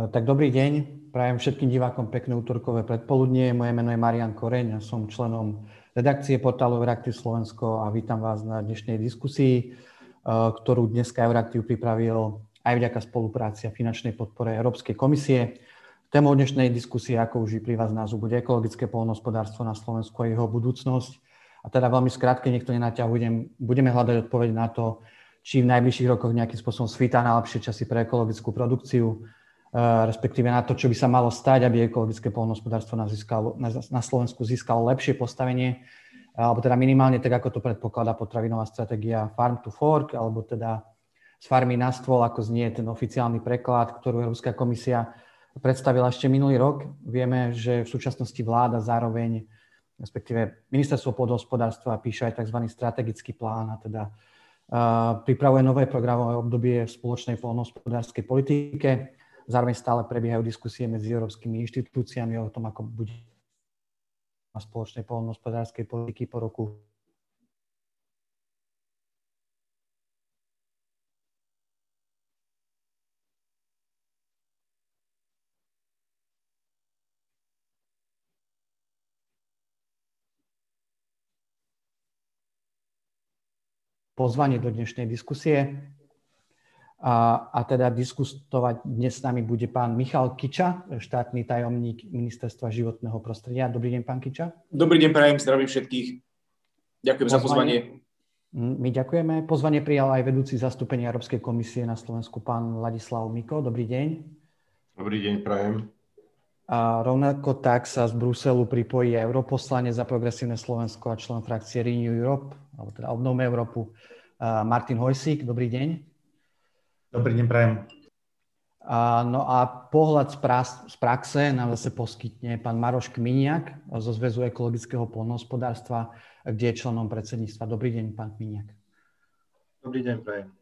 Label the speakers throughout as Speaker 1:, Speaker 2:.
Speaker 1: Tak dobrý deň, prajem všetkým divákom pekné útorkové predpoludnie. Moje meno je Marian Koreň a som členom redakcie portálu Euraktiv Slovensko a vítam vás na dnešnej diskusii, e, ktorú dneska Euraktiv pripravil aj vďaka spolupráci a finančnej podpore Európskej komisie. Témou dnešnej diskusie, ako už pri vás názvu, bude ekologické polnohospodárstvo na Slovensku a jeho budúcnosť. A teda veľmi skrátke, niekto nenaťahujem, budeme hľadať odpoveď na to, či v najbližších rokoch nejakým spôsobom svítá najlepšie časy pre ekologickú produkciu, Eh, respektíve na to, čo by sa malo stať, aby ekologické polnohospodárstvo na, na Slovensku získalo lepšie postavenie, alebo teda minimálne tak, ako to predpokladá potravinová stratégia Farm to Fork, alebo teda z farmy na stôl, ako znie ten oficiálny preklad, ktorú Európska komisia predstavila ešte minulý rok. Vieme, že v súčasnosti vláda zároveň, respektíve ministerstvo podhospodárstva píše aj tzv. strategický plán a teda uh, pripravuje nové programové obdobie v spoločnej polnohospodárskej politike Zároveň stále prebiehajú diskusie medzi európskymi inštitúciami o tom, ako bude na spoločnej poľnohospodárskej politiky po roku pozvanie do dnešnej diskusie. A, a teda diskutovať dnes s nami bude pán Michal Kiča, štátny tajomník Ministerstva životného prostredia. Dobrý deň, pán Kiča.
Speaker 2: Dobrý deň, prajem, zdravím všetkých. Ďakujem pozvanie, za pozvanie.
Speaker 1: Mm, my ďakujeme. Pozvanie prijal aj vedúci zastúpenia Európskej komisie na Slovensku, pán Ladislav Miko. Dobrý deň.
Speaker 3: Dobrý deň, prajem.
Speaker 1: A rovnako tak sa z Bruselu pripojí aj europoslanec za progresívne Slovensko a člen frakcie Renew Europe, alebo teda Obnovme Európu, Martin Hojsík. Dobrý deň.
Speaker 4: Dobrý deň, prajem.
Speaker 1: A, no a pohľad z, pra- z praxe nám zase poskytne pán Maroš Kminiak zo Zväzu ekologického polnohospodárstva, kde je členom predsedníctva. Dobrý deň, pán Kminiak.
Speaker 4: Dobrý deň, prajem.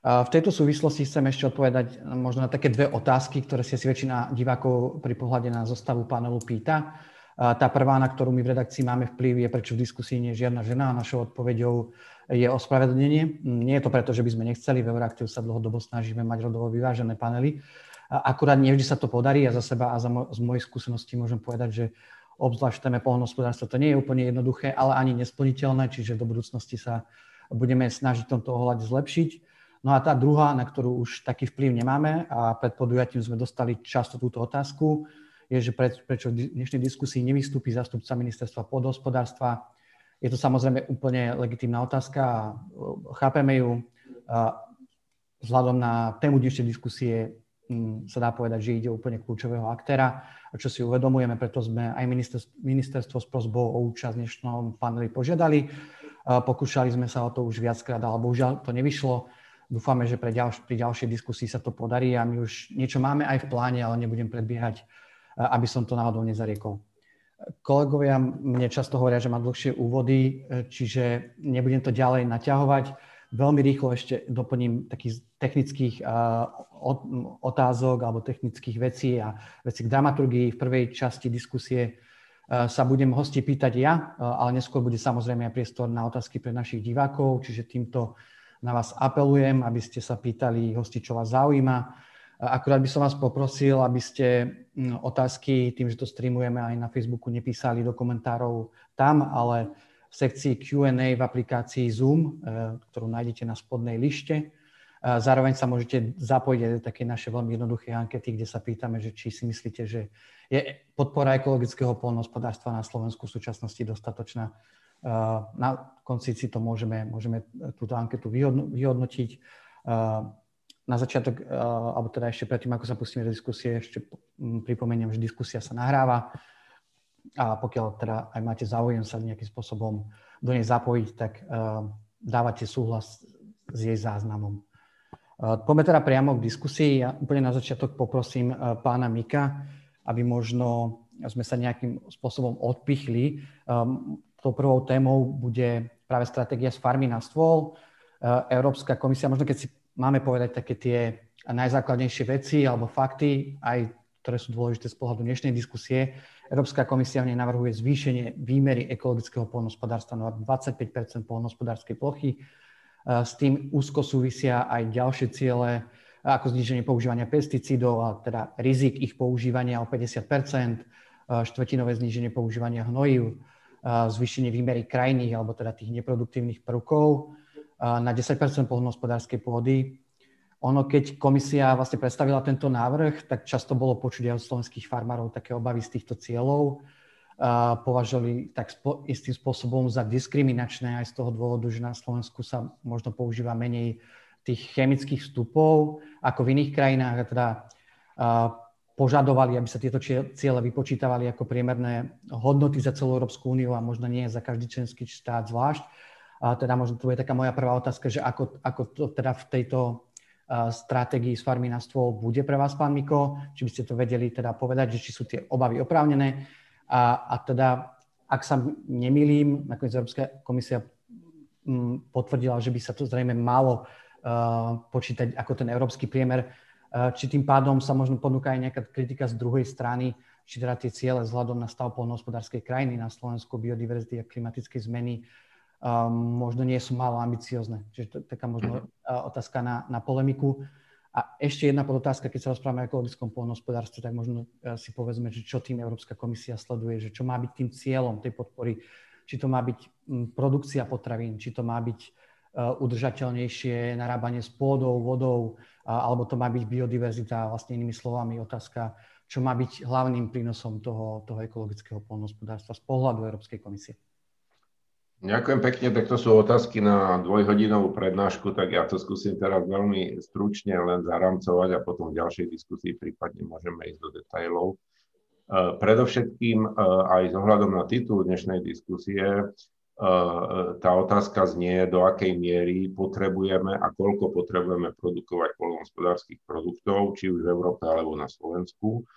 Speaker 1: A v tejto súvislosti chcem ešte odpovedať možno na také dve otázky, ktoré si asi väčšina divákov pri pohľade na zostavu panelu pýta. A tá prvá, na ktorú my v redakcii máme vplyv, je, prečo v diskusii nie je žiadna žena a našou odpoveďou je ospravedlnenie. Nie je to preto, že by sme nechceli, v Euraktiv sa dlhodobo snažíme mať rodovo vyvážené panely. Akurát nie vždy sa to podarí a za seba a za mo- z mojej skúsenosti môžem povedať, že obzvlášť téme polnohospodárstva to nie je úplne jednoduché, ale ani nesplniteľné, čiže do budúcnosti sa budeme snažiť tomto ohľade zlepšiť. No a tá druhá, na ktorú už taký vplyv nemáme a pred podujatím sme dostali často túto otázku, je, že prečo v dnešnej diskusii nevystúpi zastupca ministerstva podhospodárstva je to samozrejme úplne legitímna otázka a e, chápeme ju. Vzhľadom na tému dnešnej diskusie sa dá povedať, že ide úplne kľúčového aktéra, čo si uvedomujeme, preto sme aj ministerstvo s prozbou o účasť dnešnom paneli požiadali. Pokúšali sme sa o to už viackrát, ale bohužiaľ to nevyšlo. Dúfame, že pre ďalš- pri ďalšej diskusii sa to podarí a my už niečo máme aj v pláne, ale nebudem predbiehať, aby som to náhodou nezariekol. Kolegovia mne často hovoria, že mám dlhšie úvody, e, čiže nebudem to ďalej naťahovať. Veľmi rýchlo ešte doplním takých technických otázok alebo technických vecí a veci k dramaturgii. V prvej časti diskusie e, sa budem hosti pýtať ja, e, ale neskôr bude samozrejme aj priestor na otázky pre našich divákov, čiže týmto na vás apelujem, aby ste sa pýtali hosti, čo vás zaujíma Akurát by som vás poprosil, aby ste mm, otázky, tým, že to streamujeme aj na Facebooku, nepísali do komentárov tam, ale v sekcii Q&A v aplikácii Zoom, e, ktorú nájdete na spodnej lište. Zároveň sa môžete zapojiť aj do také naše veľmi jednoduché ankety, kde sa pýtame, že či si myslíte, že je podpora ekologického polnohospodárstva na Slovensku v súčasnosti dostatočná. E, na konci si to môžeme, môžeme túto anketu vyhodnotiť. Na začiatok, eh, alebo teda ešte predtým, ako sa pustíme do diskusie, ešte pripomeniem, že diskusia sa nahráva a pokiaľ teda aj máte záujem sa nejakým spôsobom do nej zapojiť, tak eh, dávate súhlas s jej záznamom. Eh, poďme teda priamo k diskusii. Ja úplne na začiatok poprosím pána Mika, aby možno sme sa nejakým spôsobom odpichli. Tou prvou témou bude práve stratégia z farmy na stôl. Európska komisia, možno keď si máme povedať také tie najzákladnejšie veci alebo fakty, aj ktoré sú dôležité z pohľadu dnešnej diskusie. Európska komisia v nej navrhuje zvýšenie výmery ekologického polnospodárstva na 25% polnospodárskej plochy. S tým úzko súvisia aj ďalšie ciele ako zníženie používania pesticídov a teda rizik ich používania o 50% štvrtinové zníženie používania hnojív, zvýšenie výmery krajných alebo teda tých neproduktívnych prvkov na 10% poľnohospodárskej pôdy. Ono, keď komisia vlastne predstavila tento návrh, tak často bolo počuť aj od slovenských farmárov také obavy z týchto cieľov. Považovali tak istým spôsobom za diskriminačné aj z toho dôvodu, že na Slovensku sa možno používa menej tých chemických vstupov ako v iných krajinách a teda požadovali, aby sa tieto ciele vypočítavali ako priemerné hodnoty za celú Európsku úniu a možno nie za každý členský štát zvlášť. A teda možno tu je taká moja prvá otázka, že ako, ako to teda v tejto uh, stratégii s stôl bude pre vás, pán Miko? Či by ste to vedeli teda povedať, že či sú tie obavy oprávnené? A, a teda, ak sa nemýlim, nakoniec Európska komisia um, potvrdila, že by sa to zrejme malo uh, počítať ako ten európsky priemer či tým pádom sa možno ponúka aj nejaká kritika z druhej strany, či teda tie ciele vzhľadom na stav polnohospodárskej krajiny na Slovensku, biodiverzity a klimatickej zmeny um, možno nie sú málo ambiciozne. Čiže to je taká možno uh, otázka na, na polemiku. A ešte jedna podotázka, keď sa rozprávame o ekologickom polnohospodárstve, tak možno uh, si povedzme, že čo tým Európska komisia sleduje, že čo má byť tým cieľom tej podpory, či to má byť um, produkcia potravín, či to má byť uh, udržateľnejšie narábanie s pôdou, vodou, alebo to má byť biodiverzita, vlastne inými slovami otázka, čo má byť hlavným prínosom toho, toho ekologického polnohospodárstva z pohľadu Európskej komisie.
Speaker 3: Ďakujem pekne, tak to sú otázky na dvojhodinovú prednášku, tak ja to skúsim teraz veľmi stručne len zaramcovať a potom v ďalšej diskusii prípadne môžeme ísť do detajlov. E, predovšetkým e, aj s ohľadom na titul dnešnej diskusie tá otázka znie, do akej miery potrebujeme a koľko potrebujeme produkovať poľnohospodárských produktov, či už v Európe alebo na Slovensku.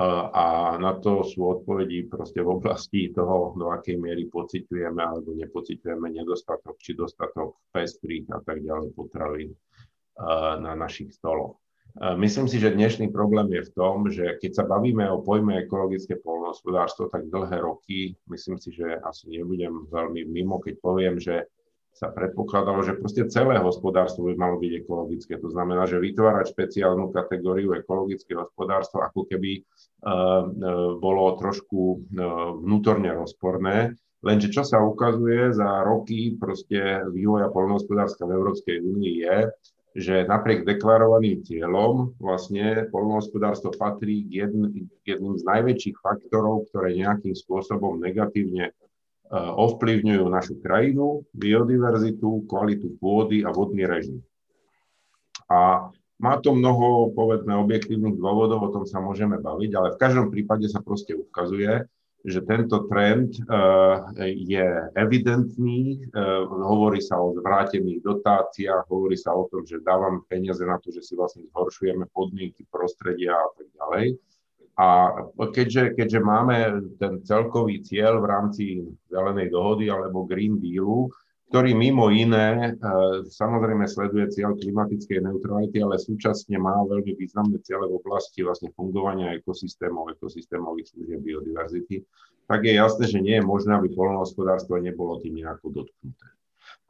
Speaker 3: A na to sú odpovedi proste v oblasti toho, do akej miery pociťujeme alebo nepociťujeme nedostatok či dostatok pestrých a tak ďalej potravín na našich stoloch. Myslím si, že dnešný problém je v tom, že keď sa bavíme o pojme ekologické polnohospodárstvo, tak dlhé roky, myslím si, že asi nebudem veľmi mimo, keď poviem, že sa predpokladalo, že proste celé hospodárstvo by malo byť ekologické. To znamená, že vytvárať špeciálnu kategóriu ekologické hospodárstvo ako keby uh, bolo trošku uh, vnútorne rozporné. Lenže čo sa ukazuje za roky proste vývoja polnohospodárstva v Európskej únii je, že napriek deklarovaným cieľom vlastne poľnohospodárstvo patrí k, jedn, k jedným z najväčších faktorov, ktoré nejakým spôsobom negatívne ovplyvňujú našu krajinu, biodiverzitu, kvalitu pôdy a vodný režim. A má to mnoho, povedzme, objektívnych dôvodov, o tom sa môžeme baviť, ale v každom prípade sa proste ukazuje, že tento trend eh, je evidentný, eh, hovorí sa o zvrátených dotáciách, hovorí sa o tom, že dávame peniaze na to, že si vlastne zhoršujeme podmienky prostredia a tak ďalej. A keďže, keďže máme ten celkový cieľ v rámci zelenej dohody alebo Green Dealu, ktorý mimo iné e, samozrejme sleduje cieľ klimatickej neutrality, ale súčasne má veľmi významné ciele v oblasti vlastne fungovania ekosystémov, ekosystémových služieb biodiverzity, tak je jasné, že nie je možné, aby poľnohospodárstvo nebolo tým nejako dotknuté.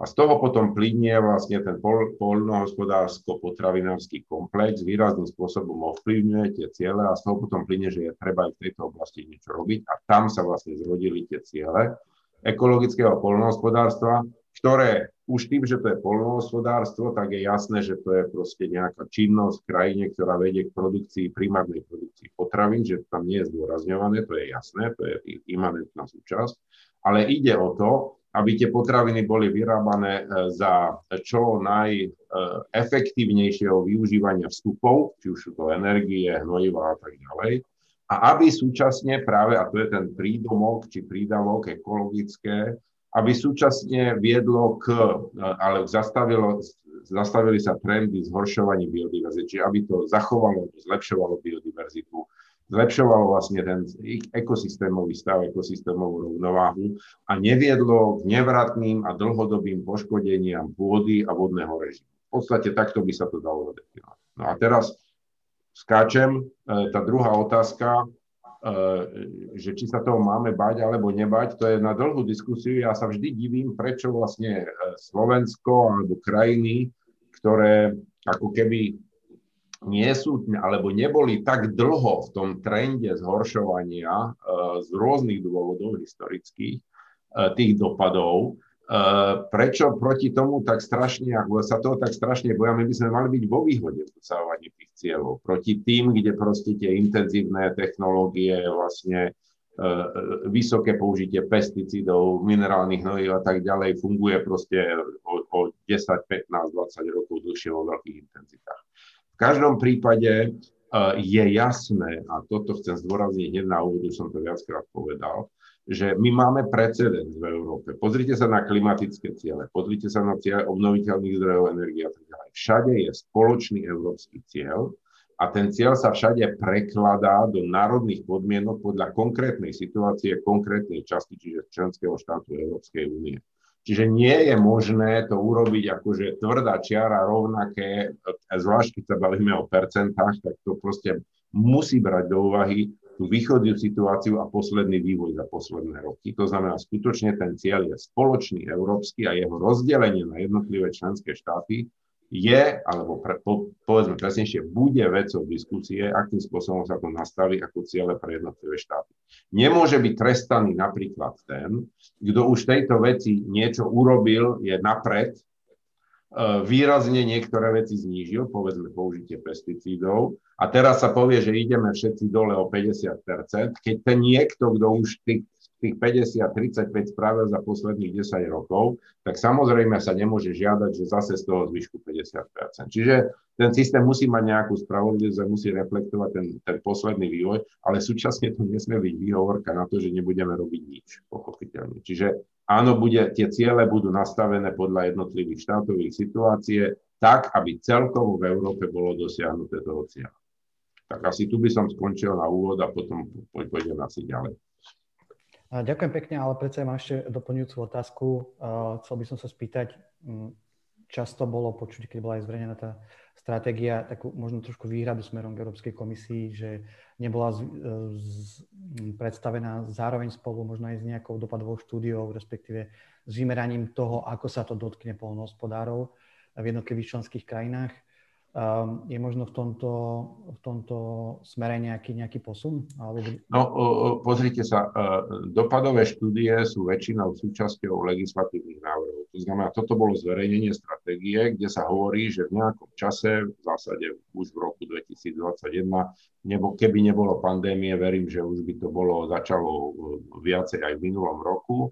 Speaker 3: A z toho potom plinie vlastne ten poľnohospodársko-potravinársky komplex, výrazným spôsobom ovplyvňuje tie ciele a z toho potom plinie, že je treba aj v tejto oblasti niečo robiť a tam sa vlastne zrodili tie ciele ekologického poľnohospodárstva, ktoré už tým, že to je polnohospodárstvo, tak je jasné, že to je proste nejaká činnosť v krajine, ktorá vedie k produkcii, primárnej produkcii potravín, že tam nie je zdôrazňované, to je jasné, to je imanentná súčasť, ale ide o to, aby tie potraviny boli vyrábané e, za čo najefektívnejšieho využívania vstupov, či už sú to energie, hnojiva a tak ďalej, a aby súčasne práve, a to je ten prídomok či prídavok ekologické, aby súčasne viedlo k, ale zastavilo, zastavili sa trendy zhoršovania biodiverzity, čiže aby to zachovalo, zlepšovalo biodiverzitu, zlepšovalo vlastne ten ekosystémový stav, ekosystémovú rovnováhu a neviedlo k nevratným a dlhodobým poškodeniam pôdy a vodného režimu. V podstate takto by sa to dalo definovať. No a teraz skáčem, e, tá druhá otázka, Eh, že či sa toho máme bať alebo nebať, to je na dlhú diskusiu. Ja sa vždy divím, prečo vlastne eh, Slovensko alebo krajiny, ktoré ako keby nie sú, alebo neboli tak dlho v tom trende zhoršovania z rôznych dôvodov historických tých dopadov, prečo proti tomu tak strašne, ako sa toho tak strašne boja, my by sme mali byť vo výhode v dosahovaní tých cieľov. Proti tým, kde proste tie intenzívne technológie vlastne E, vysoké použitie pesticídov, minerálnych hnojív a tak ďalej funguje proste o, o 10, 15, 20 rokov dlhšie vo veľkých intenzitách. Každom prípade e, je jasné, a toto chcem zdôrazniť hneď na úvodu, som to viackrát povedal, že my máme precedens v Európe. Pozrite sa na klimatické ciele, pozrite sa na ciele obnoviteľných zdrojov energie a tak ďalej. Všade je spoločný európsky cieľ, a ten cieľ sa všade prekladá do národných podmienok podľa konkrétnej situácie, konkrétnej časti, čiže členského štátu Európskej únie. Čiže nie je možné to urobiť akože tvrdá čiara rovnaké, zvlášť keď sa bavíme o percentách, tak to proste musí brať do úvahy tú východnú situáciu a posledný vývoj za posledné roky. To znamená, skutočne ten cieľ je spoločný európsky a jeho rozdelenie na jednotlivé členské štáty je, alebo pre, po, povedzme presnejšie, bude vecou diskusie, akým spôsobom sa to nastaví ako ciele pre jednotlivé štáty. Nemôže byť trestaný napríklad ten, kto už tejto veci niečo urobil, je napred, e, výrazne niektoré veci znížil, povedzme použitie pesticídov, a teraz sa povie, že ideme všetci dole o 50%, keď ten niekto, kto už tých tých 50-35 spravil za posledných 10 rokov, tak samozrejme sa nemôže žiadať, že zase z toho zvyšku 50%. Čiže ten systém musí mať nejakú spravodlivosť a musí reflektovať ten, ten posledný vývoj, ale súčasne to nesmie byť výhovorka na to, že nebudeme robiť nič, pochopiteľne. Čiže áno, bude, tie ciele budú nastavené podľa jednotlivých štátových situácie, tak, aby celkovo v Európe bolo dosiahnuté toho cieľa. Tak asi tu by som skončil na úvod a potom pôjdem asi ďalej.
Speaker 1: Ďakujem pekne, ale predsa mám ešte doplňujúcu otázku. Chcel by som sa spýtať, často bolo počuť, keď bola aj zverejnená tá stratégia, takú možno trošku výhradu smerom k Európskej komisii, že nebola z, z, predstavená zároveň spolu možno aj s nejakou dopadovou štúdiou, respektíve s vymeraním toho, ako sa to dotkne polnohospodárov v jednotlivých členských krajinách. Um, je možno v tomto, v tomto smere nejaký, nejaký posun? Alebo...
Speaker 3: No, pozrite sa, e, dopadové štúdie sú väčšinou súčasťou legislatívnych návrhov. To znamená, toto bolo zverejnenie stratégie, kde sa hovorí, že v nejakom čase, v zásade už v roku 2021, nebo, keby nebolo pandémie, verím, že už by to bolo, začalo e, viacej aj v minulom roku,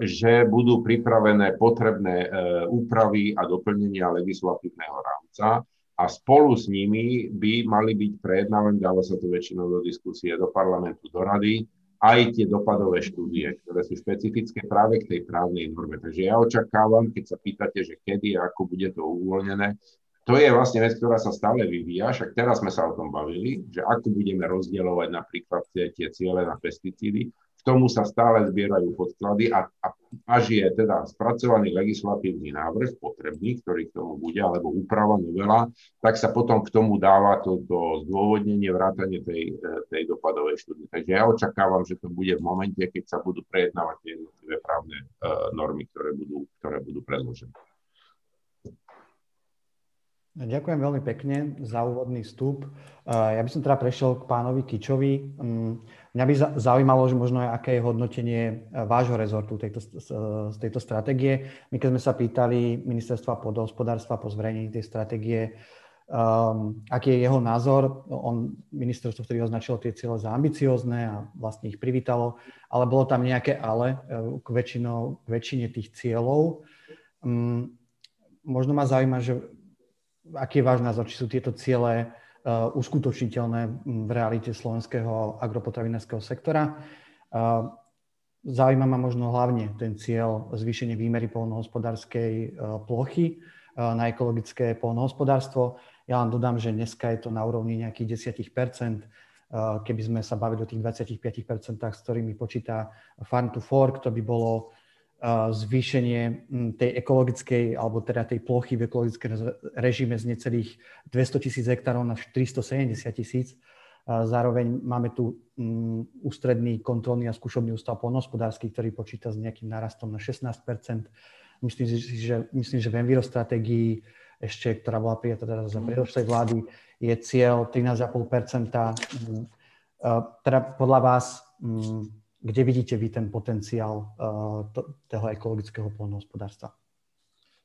Speaker 3: že budú pripravené potrebné úpravy a doplnenia legislatívneho rámca a spolu s nimi by mali byť prejednávané, dáva sa to väčšinou do diskusie, do parlamentu, do rady, aj tie dopadové štúdie, ktoré sú špecifické práve k tej právnej norme. Takže ja očakávam, keď sa pýtate, že kedy a ako bude to uvoľnené, to je vlastne vec, ktorá sa stále vyvíja, však teraz sme sa o tom bavili, že ako budeme rozdielovať napríklad tie, tie ciele na pesticídy, k tomu sa stále zbierajú podklady a, a až je teda spracovaný legislatívny návrh potrebný, ktorý k tomu bude, alebo úprava, novela, tak sa potom k tomu dáva to, to zdôvodnenie, vrátanie tej, tej dopadovej štúdie. Takže ja očakávam, že to bude v momente, keď sa budú prejednávať tie jednotlivé právne uh, normy, ktoré budú, ktoré budú predložené.
Speaker 1: Ďakujem veľmi pekne za úvodný vstup. Ja by som teda prešiel k pánovi Kičovi. Mňa by zaujímalo, že možno aj aké je hodnotenie e, vášho rezortu tejto, z tejto stratégie. My keď sme sa pýtali ministerstva podhospodárstva po zverejnení tej stratégie, um, aký je jeho názor, on ministerstvo vtedy označilo tie cieľe za ambiciozne a vlastne ich privítalo, ale bolo tam nejaké ale e, k, väčšinou, k väčšine tých cieľov. Um, možno ma zaujíma, že aký je váš názor, či sú tieto ciele uskutočniteľné v realite slovenského agropotravinárskeho sektora. Uh, zaujíma ma možno hlavne ten cieľ zvýšenie výmery polnohospodárskej uh, plochy na ekologické polnohospodárstvo. Ja len dodám, že dneska je to na úrovni nejakých 10 Keby sme sa bavili o tých 25 s ktorými počíta Farm to Fork, to by bolo zvýšenie tej ekologickej, alebo teda tej plochy v ekologickom režime z necelých 200 tisíc hektárov na 470 tisíc. Zároveň máme tu ústredný kontrolný a skúšobný ústav polnohospodársky, ktorý počíta s nejakým narastom na 16% Myslím, že, myslím, že v Enviro stratégii ešte, ktorá bola prijatá teda za predošlej vlády, je cieľ 13,5 Teda podľa vás, kde vidíte vy ten potenciál toho ekologického poľnohospodárstva?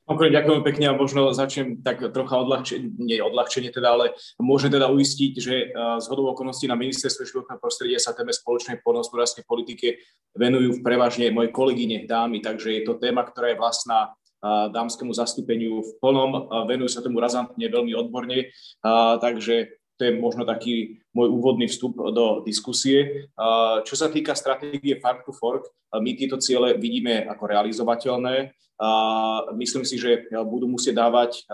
Speaker 2: Okrem ďakujem pekne a možno začnem tak trocha odľahčenie, nie odľahčenie teda, ale môžem teda uistiť, že z hodou okolností na ministerstve životného prostredia sa téme spoločnej poľnohospodárskej politike venujú prevažne moje kolegyne dámy, takže je to téma, ktorá je vlastná dámskému zastúpeniu v plnom, venujú sa tomu razantne, veľmi odborne, takže to je možno taký môj úvodný vstup do diskusie. Čo sa týka stratégie Farm to Fork, my tieto ciele vidíme ako realizovateľné. Myslím si, že budú musieť dávať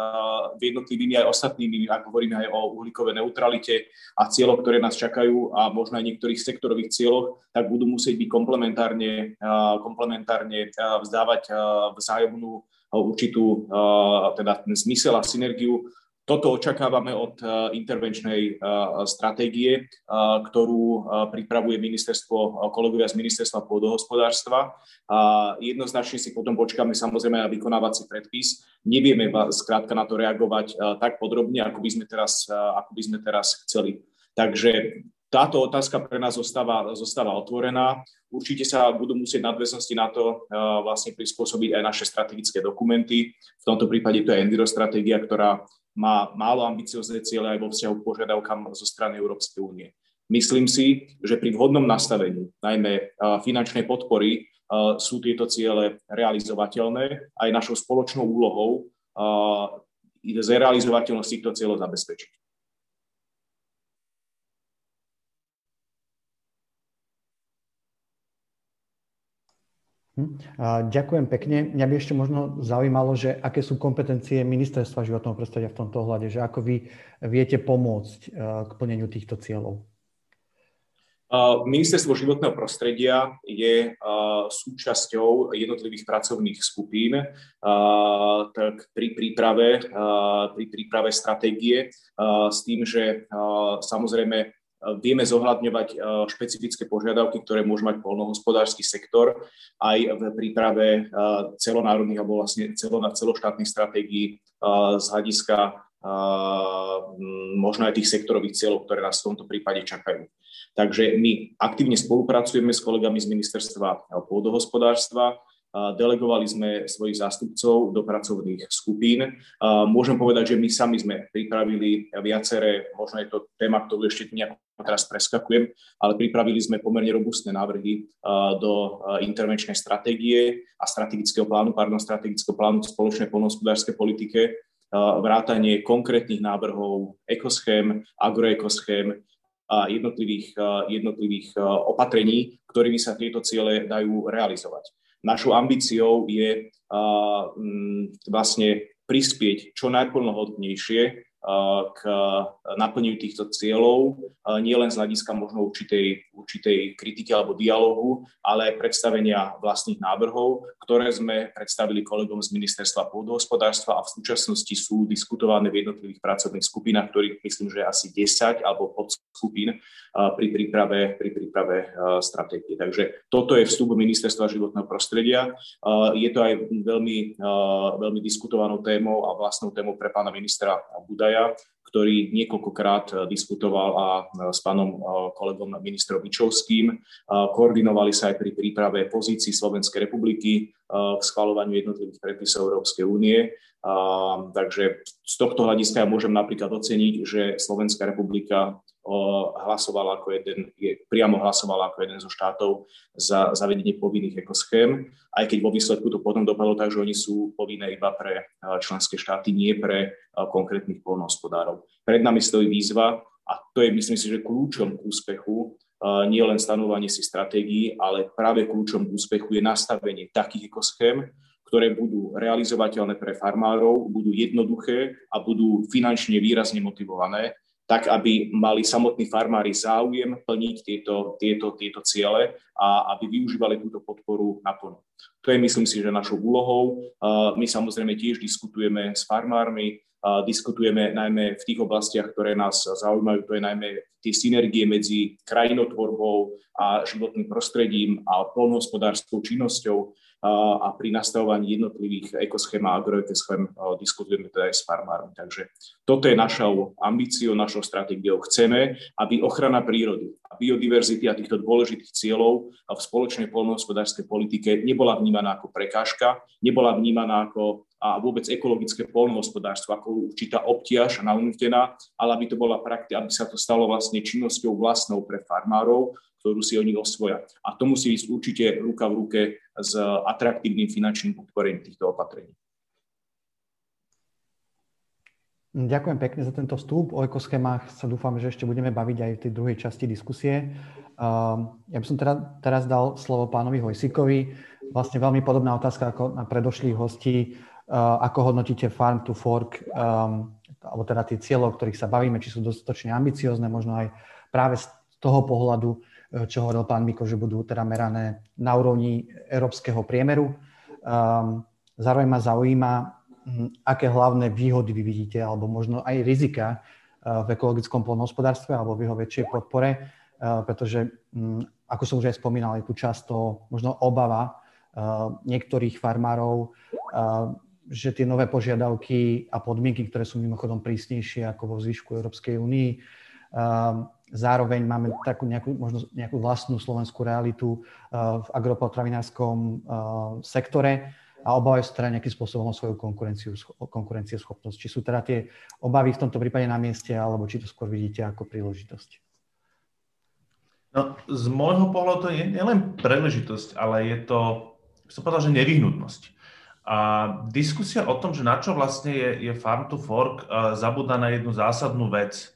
Speaker 2: jednotlivými aj ostatnými, ak hovoríme aj o uhlíkovej neutralite a cieľoch, ktoré nás čakajú a možno aj niektorých sektorových cieľoch, tak budú musieť byť komplementárne, komplementárne vzdávať vzájomnú určitú teda ten zmysel a synergiu toto očakávame od eh, intervenčnej eh, stratégie, eh, ktorú pripravuje ministerstvo, kolegovia z ministerstva pôdohospodárstva. Jednoznačne si potom počkáme samozrejme na vykonávací predpis. Nevieme skrátka na to reagovať tak podrobne, ako by sme teraz, ako by sme teraz chceli. Takže táto otázka pre nás zostáva, zostáva otvorená. Určite sa budú musieť nadväznosti na to vlastne prispôsobiť aj naše strategické dokumenty. V tomto prípade to je envirostratégia, ktorá má málo ambiciozne ciele aj vo vzťahu k požiadavkám zo strany Európskej únie. Myslím si, že pri vhodnom nastavení, najmä finančnej podpory, sú tieto ciele realizovateľné aj našou spoločnou úlohou zrealizovateľnosť týchto cieľov zabezpečiť.
Speaker 1: Ďakujem pekne. Mňa by ešte možno zaujímalo, že aké sú kompetencie Ministerstva životného prostredia v tomto ohľade, že ako vy viete pomôcť eh, k plneniu týchto cieľov.
Speaker 2: Ministerstvo životného prostredia je eh, súčasťou jednotlivých pracovných skupín tak pri, príprave, pri príprave stratégie s tým, že samozrejme vieme zohľadňovať e, špecifické požiadavky, ktoré môže mať polnohospodársky sektor aj v príprave e, celonárodných alebo vlastne celoštátnych stratégií z hľadiska možno aj tých sektorových cieľov, ktoré nás v tomto prípade čakajú. Takže my aktívne spolupracujeme s kolegami z ministerstva pôdohospodárstva, Delegovali sme svojich zástupcov do pracovných skupín. Môžem povedať, že my sami sme pripravili viaceré, možno je to téma, ktorú ešte nejak teraz preskakujem, ale pripravili sme pomerne robustné návrhy do intervenčnej stratégie a strategického plánu, pardon, strategického plánu spoločnej polnohospodárskej politike, vrátanie konkrétnych návrhov ekoschém, agroekoschém, jednotlivých, jednotlivých opatrení, ktorými sa tieto ciele dajú realizovať. Našou ambíciou je vlastne prispieť čo najplnohodnejšie k naplneniu týchto cieľov, nie len z hľadiska možno určitej, určitej kritiky alebo dialogu, ale aj predstavenia vlastných návrhov, ktoré sme predstavili kolegom z Ministerstva pôdohospodárstva a v súčasnosti sú diskutované v jednotlivých pracovných skupinách, ktorých myslím, že asi 10 alebo podskupín pri príprave, pri príprave stratégie. Takže toto je vstup Ministerstva životného prostredia. Je to aj veľmi, veľmi diskutovanou témou a vlastnou témou pre pána ministra Budaja, Uraja, ktorý niekoľkokrát eh, diskutoval a eh, s pánom eh, kolegom ministrom Vičovským. Koordinovali sa aj pri príprave pozícií Slovenskej republiky k schvalovaniu jednotlivých predpisov Európskej únie. Takže z tohto hľadiska ja môžem napríklad oceniť, že Slovenská republika hlasovala ako jeden, je, priamo hlasovala ako jeden zo štátov za zavedenie povinných ekoschém, aj keď vo výsledku to potom dopadlo tak, že oni sú povinné iba pre členské štáty, nie pre konkrétnych polnohospodárov. Pred nami stojí výzva a to je, myslím si, že kľúčom k úspechu nie len stanovanie si stratégií, ale práve kľúčom k úspechu je nastavenie takých ekoschém, ktoré budú realizovateľné pre farmárov, budú jednoduché a budú finančne výrazne motivované tak aby mali samotní farmári záujem plniť tieto, tieto, tieto ciele a aby využívali túto podporu naplno. To je, myslím si, že našou úlohou. My samozrejme tiež diskutujeme s farmármi, diskutujeme najmä v tých oblastiach, ktoré nás zaujímajú, to je najmä tie synergie medzi krajinotvorbou a životným prostredím a polnohospodárskou činnosťou. A pri nastavovaní jednotlivých ekoschém a agroekoschém diskutujeme teda aj s farmármi. Takže toto je našou ambíciou, našou stratégiou. Chceme, aby ochrana prírody a biodiverzity a týchto dôležitých cieľov v spoločnej poľnohospodárskej politike nebola vnímaná ako prekážka, nebola vnímaná ako a vôbec ekologické poľnohospodárstvo ako určitá obtiaž nanútená, ale aby to bola praktika, aby sa to stalo vlastne činnosťou vlastnou pre farmárov, ktorú si oni osvoja. A to musí ísť určite ruka v ruke s atraktívnym finančným podporením týchto opatrení.
Speaker 1: Ďakujem pekne za tento vstup. O ekoschémach sa dúfam, že ešte budeme baviť aj v tej druhej časti diskusie. Ja by som teraz, teraz dal slovo pánovi Hojsikovi. Vlastne veľmi podobná otázka ako na predošlých hostí. Ako hodnotíte Farm to Fork, alebo teda tie cieľe, o ktorých sa bavíme, či sú dostatočne ambiciozne, možno aj práve z toho pohľadu, čo hovoril pán Miko, že budú teda merané na úrovni európskeho priemeru. Um, zároveň ma zaujíma, hm, aké hlavné výhody vy vidíte, alebo možno aj rizika uh, v ekologickom poľnohospodárstve alebo v jeho väčšej podpore, uh, pretože, hm, ako som už aj spomínal, je tu často možno obava uh, niektorých farmárov, že tie nové požiadavky a podmienky, ktoré sú mimochodom prísnejšie ako vo zvyšku Európskej únii, Zároveň máme takú nejakú, možno nejakú vlastnú slovenskú realitu uh, v agropotravinárskom uh, sektore a obávajú sa teda nejakým spôsobom o svoju konkurenciu, konkurencieschopnosť. Či sú teda tie obavy v tomto prípade na mieste, alebo či to skôr vidíte ako príležitosť?
Speaker 5: No, z môjho pohľadu to je nielen príležitosť, ale je to, som povedal, že nevyhnutnosť. A diskusia o tom, že na čo vlastne je, je Farm to Fork, uh, zabúda na jednu zásadnú vec.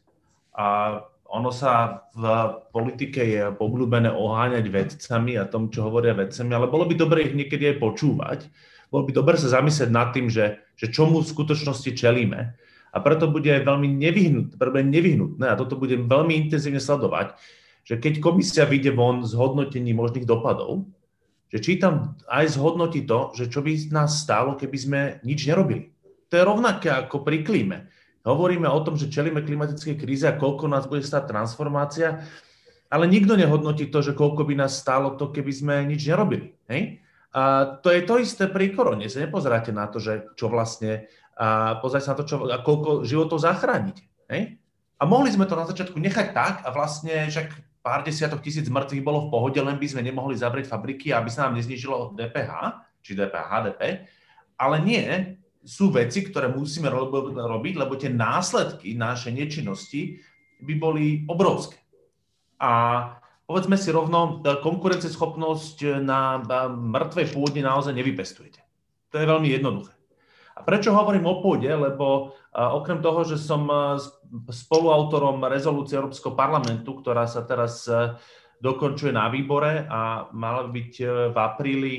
Speaker 5: A ono sa v politike je obľúbené oháňať vedcami a tom, čo hovoria vedcami, ale bolo by dobre ich niekedy aj počúvať. Bolo by dobre sa zamyslieť nad tým, že, že čomu v skutočnosti čelíme. A preto bude aj veľmi nevyhnutné, nevyhnutné, a toto budem veľmi intenzívne sledovať, že keď komisia vyjde von z hodnotení možných dopadov, že či tam aj zhodnotí to, že čo by nás stálo, keby sme nič nerobili. To je rovnaké ako pri klíme Hovoríme o tom, že čelíme klimatickej kríze a koľko nás bude stáť transformácia, ale nikto nehodnotí to, že koľko by nás stálo to, keby sme nič nerobili. Hej? A to je to isté pri korone. Sa nepozeráte na to, že čo vlastne, a pozrite sa na to, čo, a koľko životov zachránite. Hej? A mohli sme to na začiatku nechať tak a vlastne však pár desiatok tisíc mŕtvych bolo v pohode, len by sme nemohli zavrieť fabriky, aby sa nám neznižilo DPH, či DPH, HDP. Ale nie, sú veci, ktoré musíme robiť, lebo tie následky našej nečinnosti by boli obrovské. A povedzme si rovno, konkurencieschopnosť na mŕtvej pôde naozaj nevypestujete. To je veľmi jednoduché. A prečo hovorím o pôde? Lebo okrem toho, že som spoluautorom rezolúcie Európskeho parlamentu, ktorá sa teraz dokončuje na výbore a mala byť v apríli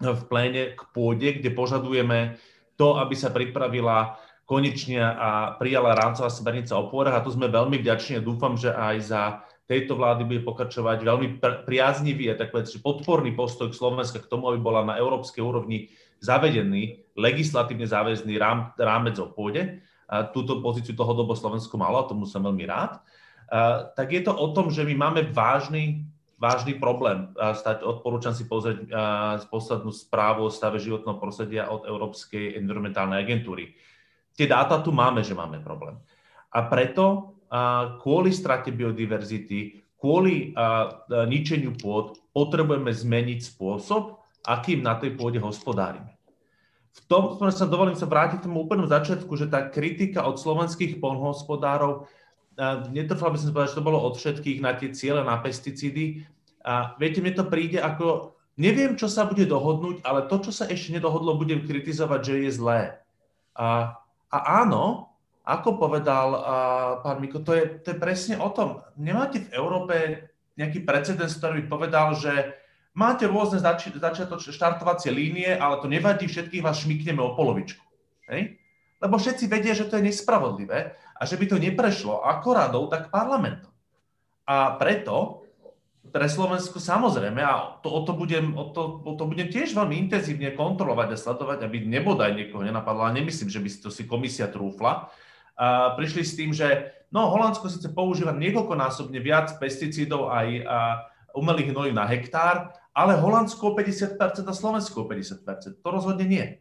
Speaker 5: v pléne k pôde, kde požadujeme to, aby sa pripravila konečne a prijala rámcová smernica o pôdach a tu sme veľmi vďační a dúfam, že aj za tejto vlády bude pokračovať veľmi priaznivý a tak povedať, podporný postoj Slovenska k tomu, aby bola na európskej úrovni zavedený legislatívne záväzný rám, rámec o pôde. A túto pozíciu dlhodobo Slovensko malo a tomu som veľmi rád. A, tak je to o tom, že my máme vážny vážny problém. Stať, odporúčam si pozrieť poslednú správu o stave životného prostredia od Európskej environmentálnej agentúry. Tie dáta tu máme, že máme problém. A preto kvôli strate biodiverzity, kvôli ničeniu pôd potrebujeme zmeniť spôsob, akým na tej pôde hospodárime. V tom sa dovolím sa vrátiť k tomu úplnom začiatku, že tá kritika od slovenských polnohospodárov netrvalo by som povedať, že to bolo od všetkých na tie ciele, na pesticídy. A viete, mne to príde ako, neviem, čo sa bude dohodnúť, ale to, čo sa ešte nedohodlo, budem kritizovať, že je zlé. A, a áno, ako povedal a, pán Miko, to je, to je presne o tom. Nemáte v Európe nejaký precedens, ktorý by povedal, že máte rôzne zači- začiatočné štartovacie línie, ale to nevadí, všetkých vás šmikneme o polovičku. Hej? Lebo všetci vedia, že to je nespravodlivé a že by to neprešlo ako radou, tak parlamentom. A preto pre Slovensko samozrejme, a to, o, to budem, o, to, o to budem tiež veľmi intenzívne kontrolovať a sledovať, aby nebodaj niekoho nenapadlo, a nemyslím, že by si to si komisia trúfla, a prišli s tým, že no, Holandsko síce používa niekoľkonásobne viac pesticídov aj a, umelých hnojív na hektár, ale Holandsko o 50% a Slovensko o 50%. To rozhodne nie.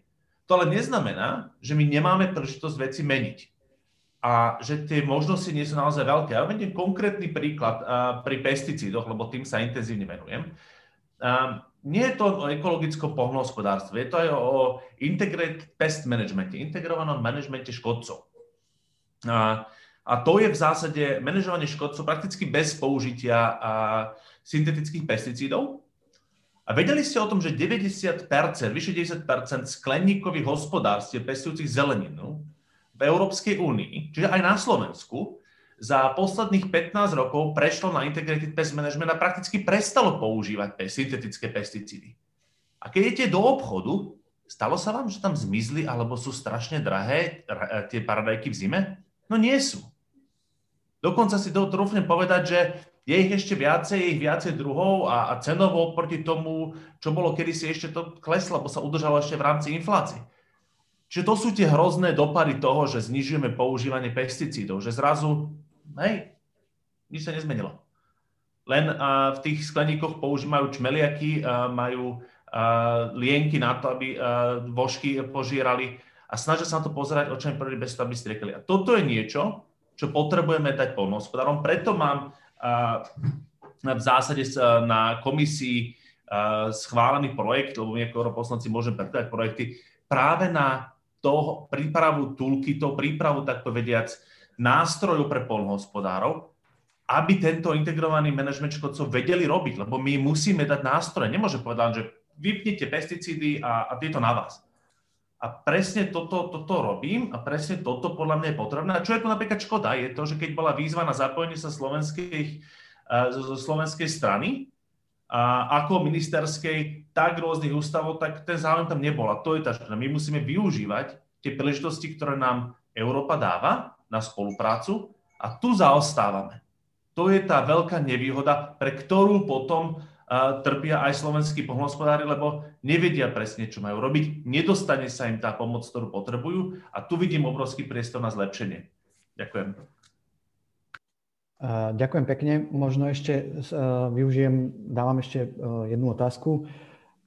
Speaker 5: To ale neznamená, že my nemáme príležitosť veci meniť a že tie možnosti nie sú naozaj veľké. Ja vediem konkrétny príklad pri pesticídoch, lebo tým sa intenzívne venujem. Nie je to o ekologickom pohľohospodárstve, je to aj o integrated pest management, integrovanom manažmente škodcov. Uh, a to je v zásade manažovanie škodcov prakticky bez použitia syntetických pesticídov. A vedeli ste o tom, že 90%, vyše 90% skleníkových hospodárstiev pestujúcich zeleninu v Európskej únii, čiže aj na Slovensku, za posledných 15 rokov prešlo na Integrated Pest Management a prakticky prestalo používať syntetické pesticídy. A keď idete do obchodu, stalo sa vám, že tam zmizli alebo sú strašne drahé tie paradajky v zime? No nie sú. Dokonca si to trúfnem povedať, že je ich ešte viacej, ich viacej druhov a, a cenovo proti tomu, čo bolo kedysi ešte to kleslo, lebo sa udržalo ešte v rámci inflácie. Čiže to sú tie hrozné dopady toho, že znižujeme používanie pesticídov, že zrazu, hej, nič sa nezmenilo. Len uh, v tých skleníkoch používajú čmeliaky, uh, majú uh, lienky na to, aby uh, vožky požírali a snažia sa na to pozerať očami prvý bez toho, aby striekali. A toto je niečo, čo potrebujeme dať polnohospodárom. Preto mám v zásade na komisii schválený projekt, lebo my ako europoslanci môžeme predkladať projekty práve na to prípravu to prípravu, tak povediac, nástrojov pre polnohospodárov, aby tento integrovaný manažment škodcov vedeli robiť, lebo my musíme dať nástroje. Nemôže povedať, že vypnite pesticídy a, a tieto na vás. A presne toto, toto robím a presne toto podľa mňa je potrebné. A čo je tu napríklad škoda, je to, že keď bola výzva na zapojenie sa slovenskej, zo slovenskej strany, a ako ministerskej, tak rôznych ústavov, tak ten záujem tam nebol. A to je tá škoda. My musíme využívať tie príležitosti, ktoré nám Európa dáva na spoluprácu a tu zaostávame. To je tá veľká nevýhoda, pre ktorú potom trpia aj slovenskí pohľadspodári, lebo nevedia presne, čo majú robiť. Nedostane sa im tá pomoc, ktorú potrebujú a tu vidím obrovský priestor na zlepšenie. Ďakujem.
Speaker 1: Ďakujem pekne. Možno ešte využijem, dávam ešte jednu otázku.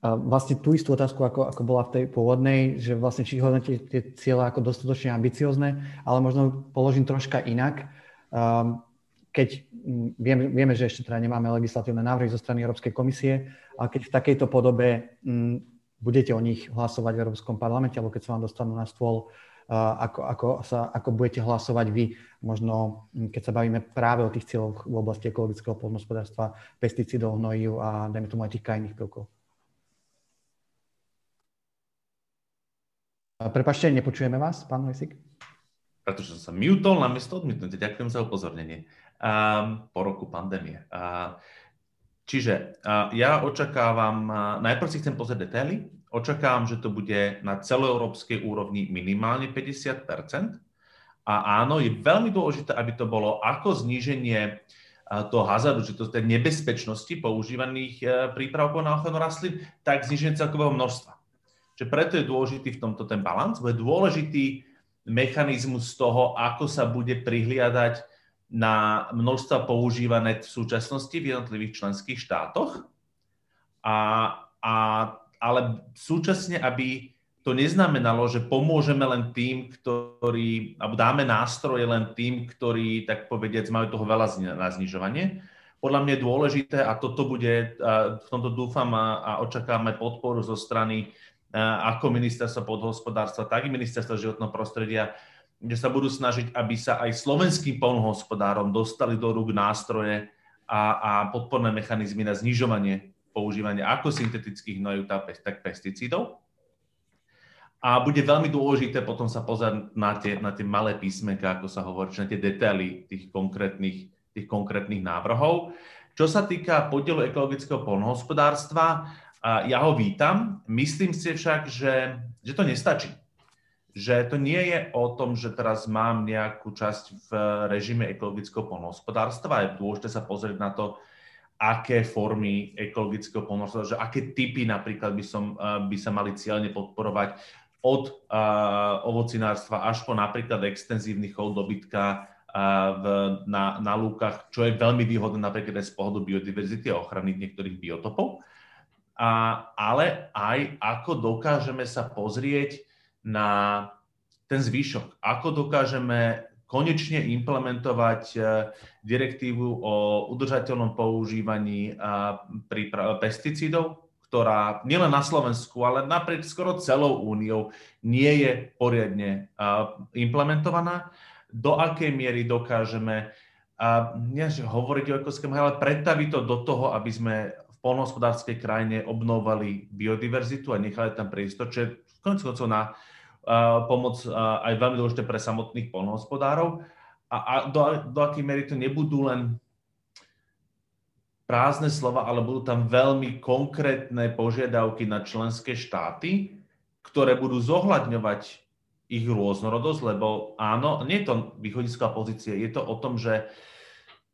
Speaker 1: Vlastne tú istú otázku, ako, ako bola v tej pôvodnej, že vlastne či hodnotíte tie cieľa ako dostatočne ambiciozne, ale možno položím troška inak. Keď vieme, vieme, že ešte teda nemáme legislatívne návrhy zo strany Európskej komisie, ale keď v takejto podobe budete o nich hlasovať v Európskom parlamente, alebo keď sa vám dostanú na stôl ako, ako, sa, ako budete hlasovať vy, možno keď sa bavíme práve o tých cieľoch v oblasti ekologického poľnohospodárstva, pesticídov, hnojív a dajme tomu aj tých krajných prvkov. Prepašte, nepočujeme vás, pán Lesik?
Speaker 5: Pretože som sa mutol namiesto odmietnutia. Ďakujem za upozornenie. Um, po roku pandémie. Uh, čiže uh, ja očakávam, uh, najprv si chcem pozrieť detaily, Očakávam, že to bude na celoeurópskej úrovni minimálne 50% A áno, je veľmi dôležité, aby to bolo ako zníženie toho hazardu, že to je nebezpečnosti používaných prípravkov na ochranu rastlín, tak zníženie celkového množstva. Čiže preto je dôležitý v tomto ten balans, bude dôležitý mechanizmus toho, ako sa bude prihliadať na množstva používané v súčasnosti v jednotlivých členských štátoch. A, a ale súčasne, aby to neznamenalo, že pomôžeme len tým, ktorí, alebo dáme nástroje len tým, ktorí, tak povediac, majú toho veľa na znižovanie. Podľa mňa je dôležité, a toto bude, v tomto dúfam a, a očakávame podporu zo strany ako ministerstva podhospodárstva, tak i ministerstva životného prostredia, kde sa budú snažiť, aby sa aj slovenským polnohospodárom dostali do rúk nástroje a, a podporné mechanizmy na znižovanie používania ako syntetických hnojív, tak pesticídov. A bude veľmi dôležité potom sa pozrieť na tie, na tie malé písmenka, ako sa hovorí, na tie detaily tých konkrétnych, tých konkrétnych návrhov. Čo sa týka podielu ekologického polnohospodárstva, ja ho vítam. Myslím si však, že, že to nestačí. Že to nie je o tom, že teraz mám nejakú časť v režime ekologického polnohospodárstva. Je dôležité sa pozrieť na to, aké formy ekologického polnohospodárstva, že aké typy napríklad by, som, eh, by sa mali cieľne podporovať od uh, ovocinárstva až po napríklad extenzívny chov dobytka uh, v, na, na lúkach, čo je veľmi výhodné napríklad aj z pohľadu biodiverzity a ochrany niektorých biotopov. a, ale aj ako dokážeme sa pozrieť na ten zvyšok, ako dokážeme konečne implementovať e, direktívu o udržateľnom používaní pri pesticídov, ktorá nielen na Slovensku, ale napriek skoro celou úniou nie je poriadne implementovaná. Do akej miery dokážeme a nie hovoriť o ekoskému, ale predstaviť to do toho, aby sme v polnohospodárskej krajine obnovali biodiverzitu a nechali tam priestor, čo je konec koncov na pomoc aj veľmi dôležité pre samotných polnohospodárov. A, a do, do akej miery to nebudú len prázdne slova, ale budú tam veľmi konkrétne požiadavky na členské štáty, ktoré budú zohľadňovať ich rôznorodosť, lebo áno, nie je to východisková pozícia, je to o tom, že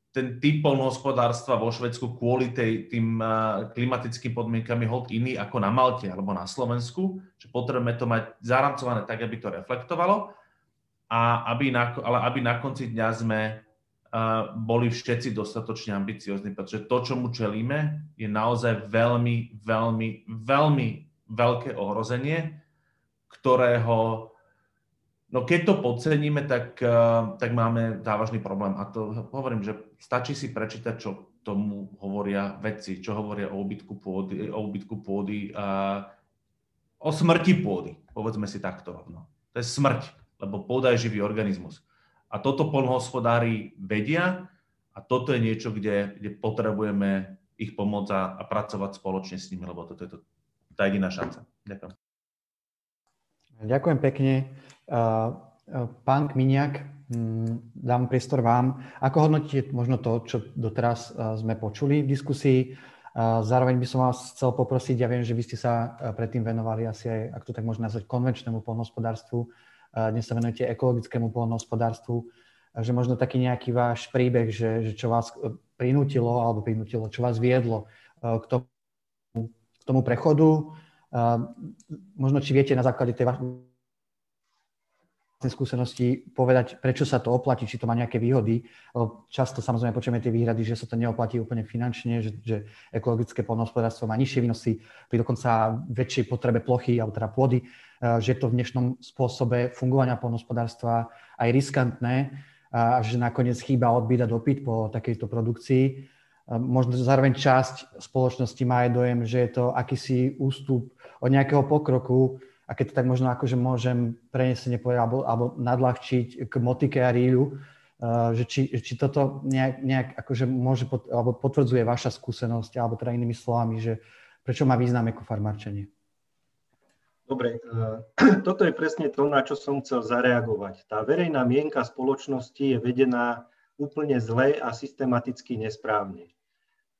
Speaker 5: ten typ polnohospodárstva vo Švedsku kvôli tej, tým klimatickým podmienkam je hold iný ako na Malte alebo na Slovensku, že potrebujeme to mať zaramcované tak, aby to reflektovalo, a aby na, ale aby na konci dňa sme uh, boli všetci dostatočne ambiciozni, pretože to, čo mu čelíme, je naozaj veľmi, veľmi, veľmi veľké ohrozenie, ktorého No keď to podceníme, tak, eh, tak máme závažný problém. A to hovorím, že stačí si prečítať, čo tomu hovoria vedci, čo hovoria o úbytku pôdy, o, úbytku pôdy a o smrti pôdy. Povedzme si takto rovno. To je smrť, lebo pôda je živý organizmus. A toto polnohospodári vedia a toto je niečo, kde, kde potrebujeme ich pomôcť a, a pracovať spoločne s nimi, lebo toto je to, tá jediná šanca. Ďakujem.
Speaker 1: Ďakujem pekne. Pán Kminiak, mm, dám priestor vám. Ako hodnotíte možno to, čo doteraz sme počuli v diskusii? Zároveň by som vás chcel poprosiť, ja viem, že vy ste sa predtým venovali asi aj, ak to tak možno nazvať, konvenčnému polnohospodárstvu. Dnes sa venujete ekologickému polnohospodárstvu. Že možno taký nejaký váš príbeh, že, že čo vás prinútilo, alebo prinútilo, čo vás viedlo k tomu, k tomu prechodu. Možno či viete na základe tej skúsenosti povedať, prečo sa to oplatí, či to má nejaké výhody. Často samozrejme počujeme tie výhrady, že sa to neoplatí úplne finančne, že, že ekologické polnohospodárstvo má nižšie výnosy, pri dokonca väčšej potrebe plochy alebo teda pôdy, e, že je to v dnešnom spôsobe fungovania polnohospodárstva aj riskantné a že nakoniec chýba odbyt dopyt po takejto produkcii. E, možno zároveň časť spoločnosti má aj dojem, že je to akýsi ústup od nejakého pokroku, a keď to tak možno akože môžem prenesenie povedať alebo, alebo nadľahčiť k motike a ríľu, uh, že či, či toto nejak, nejak akože môže pot, alebo potvrdzuje vaša skúsenosť, alebo teda inými slovami, že prečo má význam farmárčenie?
Speaker 4: Dobre, uh, toto je presne to, na čo som chcel zareagovať. Tá verejná mienka spoločnosti je vedená úplne zle a systematicky nesprávne.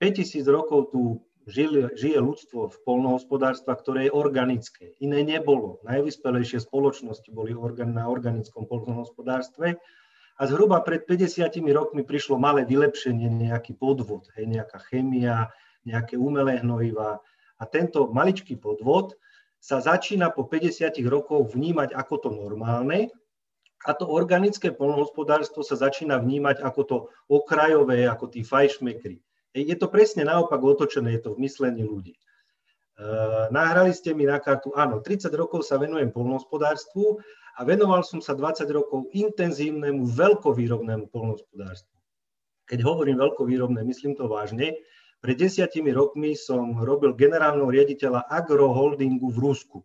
Speaker 4: 5000 rokov tu žije, žije ľudstvo v polnohospodárstva, ktoré je organické. Iné nebolo. Najvyspelejšie spoločnosti boli organ, na organickom polnohospodárstve a zhruba pred 50 rokmi prišlo malé vylepšenie, nejaký podvod, hej, nejaká chemia, nejaké umelé hnojiva. A tento maličký podvod sa začína po 50 rokov vnímať ako to normálne a to organické polnohospodárstvo sa začína vnímať ako to okrajové, ako tí fajšmekry. Je to presne naopak otočené, je to v myslení ľudí. E, nahrali ste mi na kartu, áno, 30 rokov sa venujem polnohospodárstvu a venoval som sa 20 rokov intenzívnemu veľkovýrobnému polnohospodárstvu. Keď hovorím veľkovýrobné, myslím to vážne. Pred desiatimi rokmi som robil generálneho riaditeľa agroholdingu v Rusku.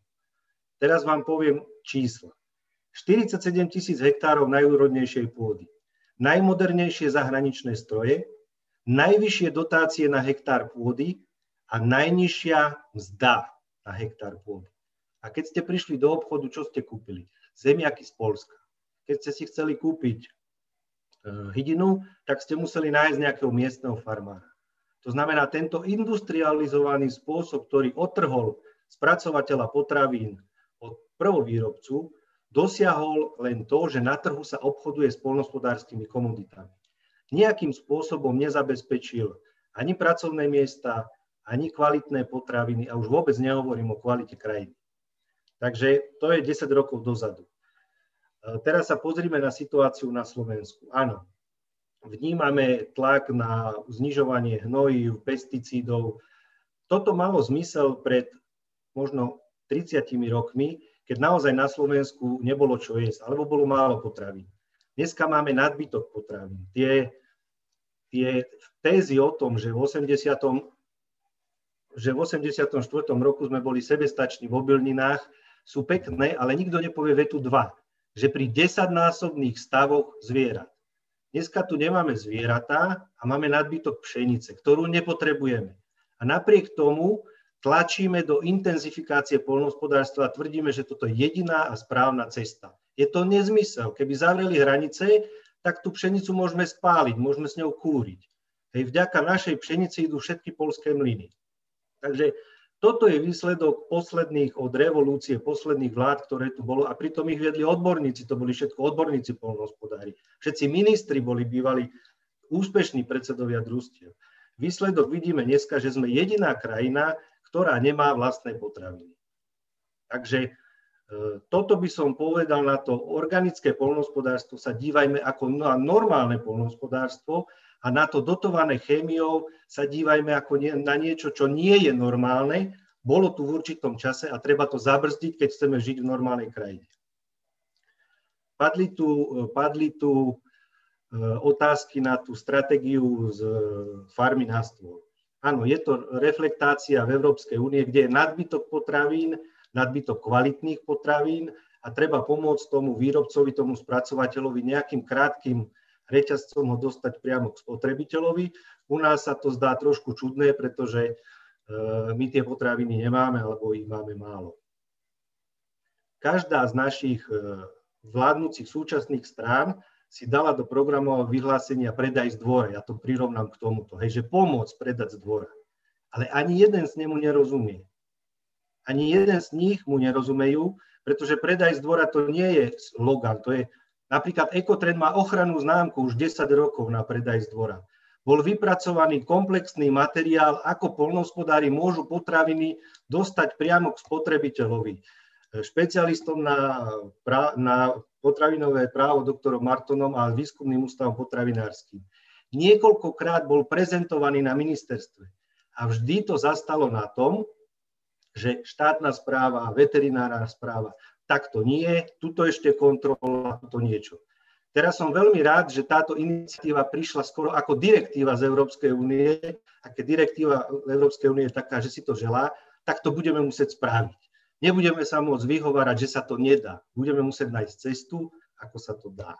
Speaker 4: Teraz vám poviem čísla. 47 tisíc hektárov najúrodnejšej pôdy, najmodernejšie zahraničné stroje, najvyššie dotácie na hektár pôdy a najnižšia mzda na hektár pôdy. A keď ste prišli do obchodu, čo ste kúpili? Zemiaky z Polska. Keď ste si chceli kúpiť e, hydinu, tak ste museli nájsť nejakého miestneho farmára. To znamená, tento industrializovaný spôsob, ktorý otrhol spracovateľa potravín od prvovýrobcu, dosiahol len to, že na trhu sa obchoduje s polnospodárskymi komoditami nejakým spôsobom nezabezpečil ani pracovné miesta, ani kvalitné potraviny a už vôbec nehovorím o kvalite krajiny. Takže to je 10 rokov dozadu. E, teraz sa pozrime na situáciu na Slovensku. Áno, vnímame tlak na znižovanie hnojív, pesticídov. To toto malo zmysel pred možno 30 rokmi, keď naozaj na Slovensku nebolo čo jesť, alebo bolo málo potravín. Dneska máme nadbytok potravín. Tie, tie tézy o tom, že v 80 že v 84. roku sme boli sebestační v obilninách, sú pekné, ale nikto nepovie vetu 2, že pri 10-násobných stavoch zvierat. Dneska tu nemáme zvieratá a máme nadbytok pšenice, ktorú nepotrebujeme. A napriek tomu tlačíme do intenzifikácie polnohospodárstva a tvrdíme, že toto je jediná a správna cesta. Je to nezmysel. Keby zavreli hranice, tak tú pšenicu môžeme spáliť, môžeme s ňou kúriť. Hej, vďaka našej pšenici idú všetky polské mlyny. Takže toto je výsledok posledných od revolúcie, posledných vlád, ktoré tu bolo a pritom ich viedli odborníci, to boli všetko odborníci polnohospodári. Všetci ministri boli bývali úspešní predsedovia družstiev. Výsledok vidíme dneska, že sme jediná krajina, ktorá nemá vlastné potraviny. Takže toto by som povedal na to organické polnohospodárstvo, sa dívajme ako na normálne polnohospodárstvo a na to dotované chémiou sa dívajme ako na niečo, čo nie je normálne, bolo tu v určitom čase a treba to zabrzdiť, keď chceme žiť v normálnej krajine. Padli tu, padli tu e, otázky na tú stratégiu z farmy na stôl. Áno, je to reflektácia v Európskej únie, kde je nadbytok potravín, nadbytok kvalitných potravín a treba pomôcť tomu výrobcovi, tomu spracovateľovi nejakým krátkým reťazcom ho dostať priamo k spotrebiteľovi. U nás sa to zdá trošku čudné, pretože e, my tie potraviny nemáme alebo ich máme málo. Každá z našich e, vládnúcich súčasných strán si dala do programového vyhlásenia predaj z dvora. Ja to prirovnám k tomuto. Hej, že pomôcť predať z dvora. Ale ani jeden z nemu nerozumie. Ani jeden z nich mu nerozumejú, pretože predaj z dvora to nie je slogan, to je Napríklad Ekotrend má ochrannú známku už 10 rokov na predaj z dvora. Bol vypracovaný komplexný materiál, ako polnohospodári môžu potraviny dostať priamo k spotrebiteľovi. Špecialistom na, na potravinové právo doktorom Martonom a výskumným ústavom potravinárskym. Niekoľkokrát bol prezentovaný na ministerstve a vždy to zastalo na tom, že štátna správa, veterinárna správa takto nie, tuto ešte kontrola, tuto niečo. Teraz som veľmi rád, že táto iniciatíva prišla skoro ako direktíva z Európskej únie. A keď direktíva Európskej únie je taká, že si to želá, tak to budeme musieť spraviť. Nebudeme sa môcť vyhovárať, že sa to nedá. Budeme musieť nájsť cestu, ako sa to dá.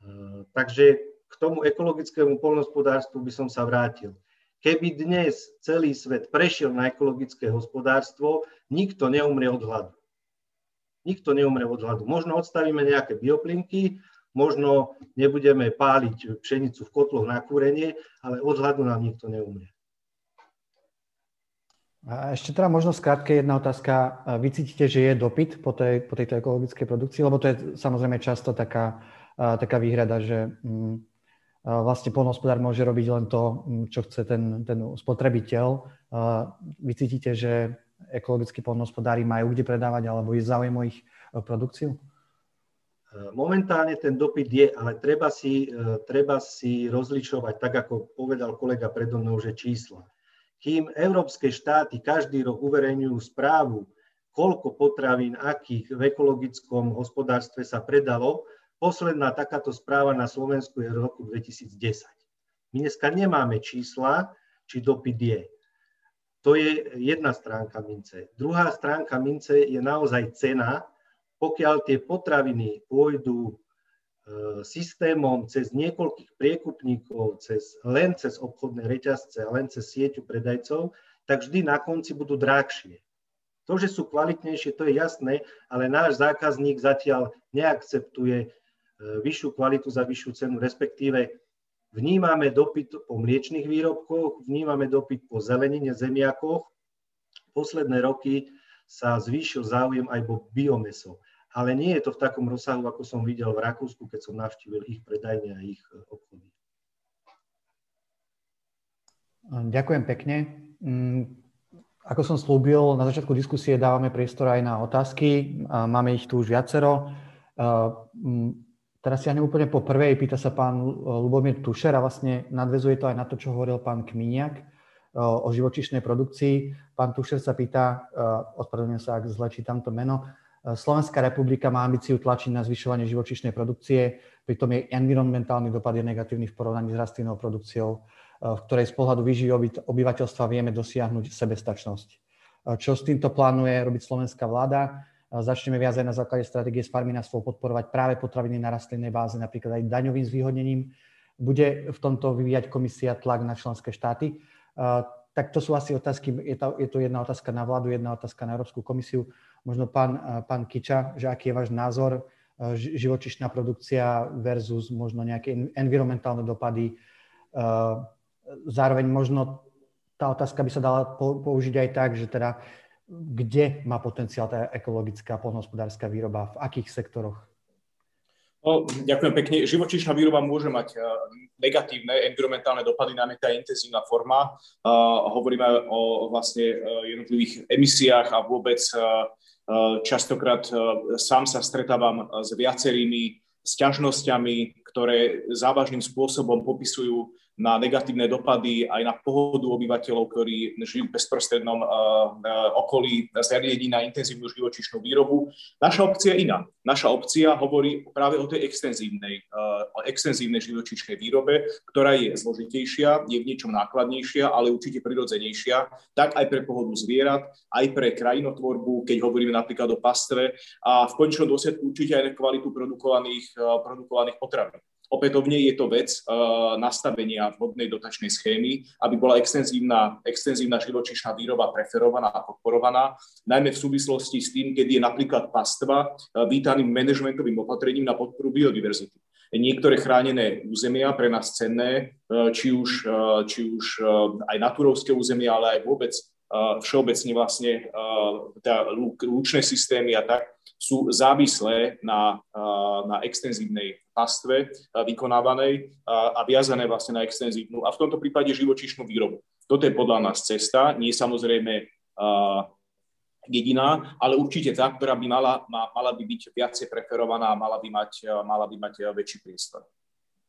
Speaker 4: E, takže k tomu ekologickému polnospodárstvu by som sa vrátil. Keby dnes celý svet prešiel na ekologické hospodárstvo, nikto neumrie od hladu. Nikto neumre od hladu. Možno odstavíme nejaké bioplinky, možno nebudeme páliť pšenicu v kotloch na kúrenie, ale od hladu nám nikto neumrie.
Speaker 1: A ešte teda možno skrátke jedna otázka. Vy cítite, že je dopyt po, tej, po tejto ekologickej produkcii? Lebo to je samozrejme často taká, taká výhrada, že mm, vlastne polnohospodár môže robiť len to, mm, čo chce ten, ten spotrebiteľ. Vy cítite, že ekologickí polnohospodári majú kde predávať alebo je záujem o ich produkciu? E,
Speaker 4: momentálne ten dopyt je, ale treba si, e, treba si rozlišovať, tak ako povedal kolega predo mnou, že čísla. Kým európske štáty každý rok uverejňujú správu, koľko potravín, akých v ekologickom hospodárstve sa predalo, posledná takáto správa na Slovensku je v roku 2010. My dneska nemáme čísla, či dopyt je. To je jedna stránka mince. Druhá stránka mince je naozaj cena, pokiaľ tie potraviny pôjdu e, systémom cez niekoľkých priekupníkov, cez, len cez obchodné reťazce a len cez sieťu predajcov, tak vždy na konci budú drahšie. To, že sú kvalitnejšie, to je jasné, ale náš zákazník zatiaľ neakceptuje vyššiu kvalitu za vyššiu cenu, respektíve Vnímame dopyt po mliečných výrobkoch, vnímame dopyt po zelenine, zemiakoch. Posledné roky sa zvýšil záujem aj po biomeso. Ale nie je to v takom rozsahu, ako som videl v Rakúsku, keď som navštívil ich predajne a ich e, obchody.
Speaker 1: Ďakujem pekne. Mm, ako som slúbil, na začiatku diskusie dávame priestor aj na otázky. Máme ich tu už viacero. Teraz siahnem úplne po prvej, pýta sa pán Lubomír Tušer a vlastne nadvezuje to aj na to, čo hovoril pán Kminiak. o živočišnej produkcii. Pán Tušer sa pýta, ospravedlňujem sa, ak zle čítam to meno, Slovenská republika má ambíciu tlačiť na zvyšovanie živočišnej produkcie, pritom jej environmentálny dopad je negatívny v porovnaní s rastlinnou produkciou, v ktorej z pohľadu výživy obyvateľstva vieme dosiahnuť sebestačnosť. Čo s týmto plánuje robiť slovenská vláda? Začneme viac aj na základe stratégie s farmínarstvom podporovať práve potraviny na rastlinnej báze, napríklad aj daňovým zvýhodnením. Bude v tomto vyvíjať komisia tlak na členské štáty? Tak to sú asi otázky, je to, je to jedna otázka na vládu, jedna otázka na Európsku komisiu možno pán, pán Kiča, že aký je váš názor, živočišná produkcia versus možno nejaké environmentálne dopady. Zároveň možno tá otázka by sa dala použiť aj tak, že teda kde má potenciál tá ekologická polnohospodárska výroba, v akých sektoroch?
Speaker 2: No, ďakujem pekne. Živočíšna výroba môže mať negatívne environmentálne dopady, najmä tá intenzívna forma. Hovoríme o vlastne jednotlivých emisiách a vôbec častokrát sám sa stretávam s viacerými sťažnosťami, ktoré závažným spôsobom popisujú na negatívne dopady aj na pohodu obyvateľov, ktorí žijú v bezprostrednom uh, okolí zariadení na intenzívnu živočišnú výrobu. Naša opcia je iná. Naša opcia hovorí práve o tej extenzívnej, uh, o extenzívnej živočišnej výrobe, ktorá je zložitejšia, je v niečom nákladnejšia, ale určite prirodzenejšia, tak aj pre pohodu zvierat, aj pre krajinotvorbu, keď hovoríme napríklad o pastve a v končnom dôsledku určite aj na kvalitu produkovaných, produkovaných potravín. Opätovne je to vec uh, nastavenia vhodnej dotačnej schémy, aby bola extenzívna, extenzívna živočíšna výroba preferovaná a podporovaná, najmä v súvislosti s tým, keď je napríklad pastva uh, vítaným manažmentovým opatrením na podporu biodiverzity. Niektoré chránené územia pre nás cenné, uh, či už, či už aj naturovské územia, ale aj vôbec všeobecne vlastne teda lúčne systémy a tak, sú závislé na, na extenzívnej pastve vykonávanej a viazané vlastne na extenzívnu a v tomto prípade živočíšnu výrobu. Toto je podľa nás cesta, nie samozrejme jediná, ale určite tá, ktorá by mala, mala by byť viacej preferovaná a mala by mať, mala by mať väčší priestor.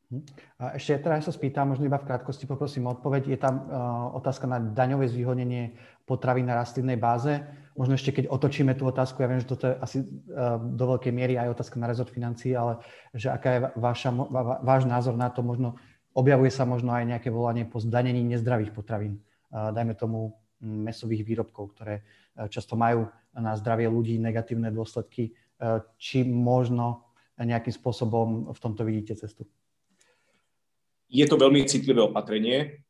Speaker 1: Hm. A ešte teraz sa spýtam, možno iba v krátkosti poprosím o odpoveď. Je tam uh, otázka na daňové zvýhodnenie potravín na rastlinnej báze. Možno ešte keď otočíme tú otázku, ja viem, že toto je asi uh, do veľkej miery aj otázka na rezort financií, ale že aká je vaša, váš názor na to, možno objavuje sa možno aj nejaké volanie po zdanení nezdravých potravín, uh, dajme tomu mesových výrobkov, ktoré často majú na zdravie ľudí negatívne dôsledky. Či možno nejakým spôsobom v tomto vidíte cestu?
Speaker 2: Je to veľmi citlivé opatrenie.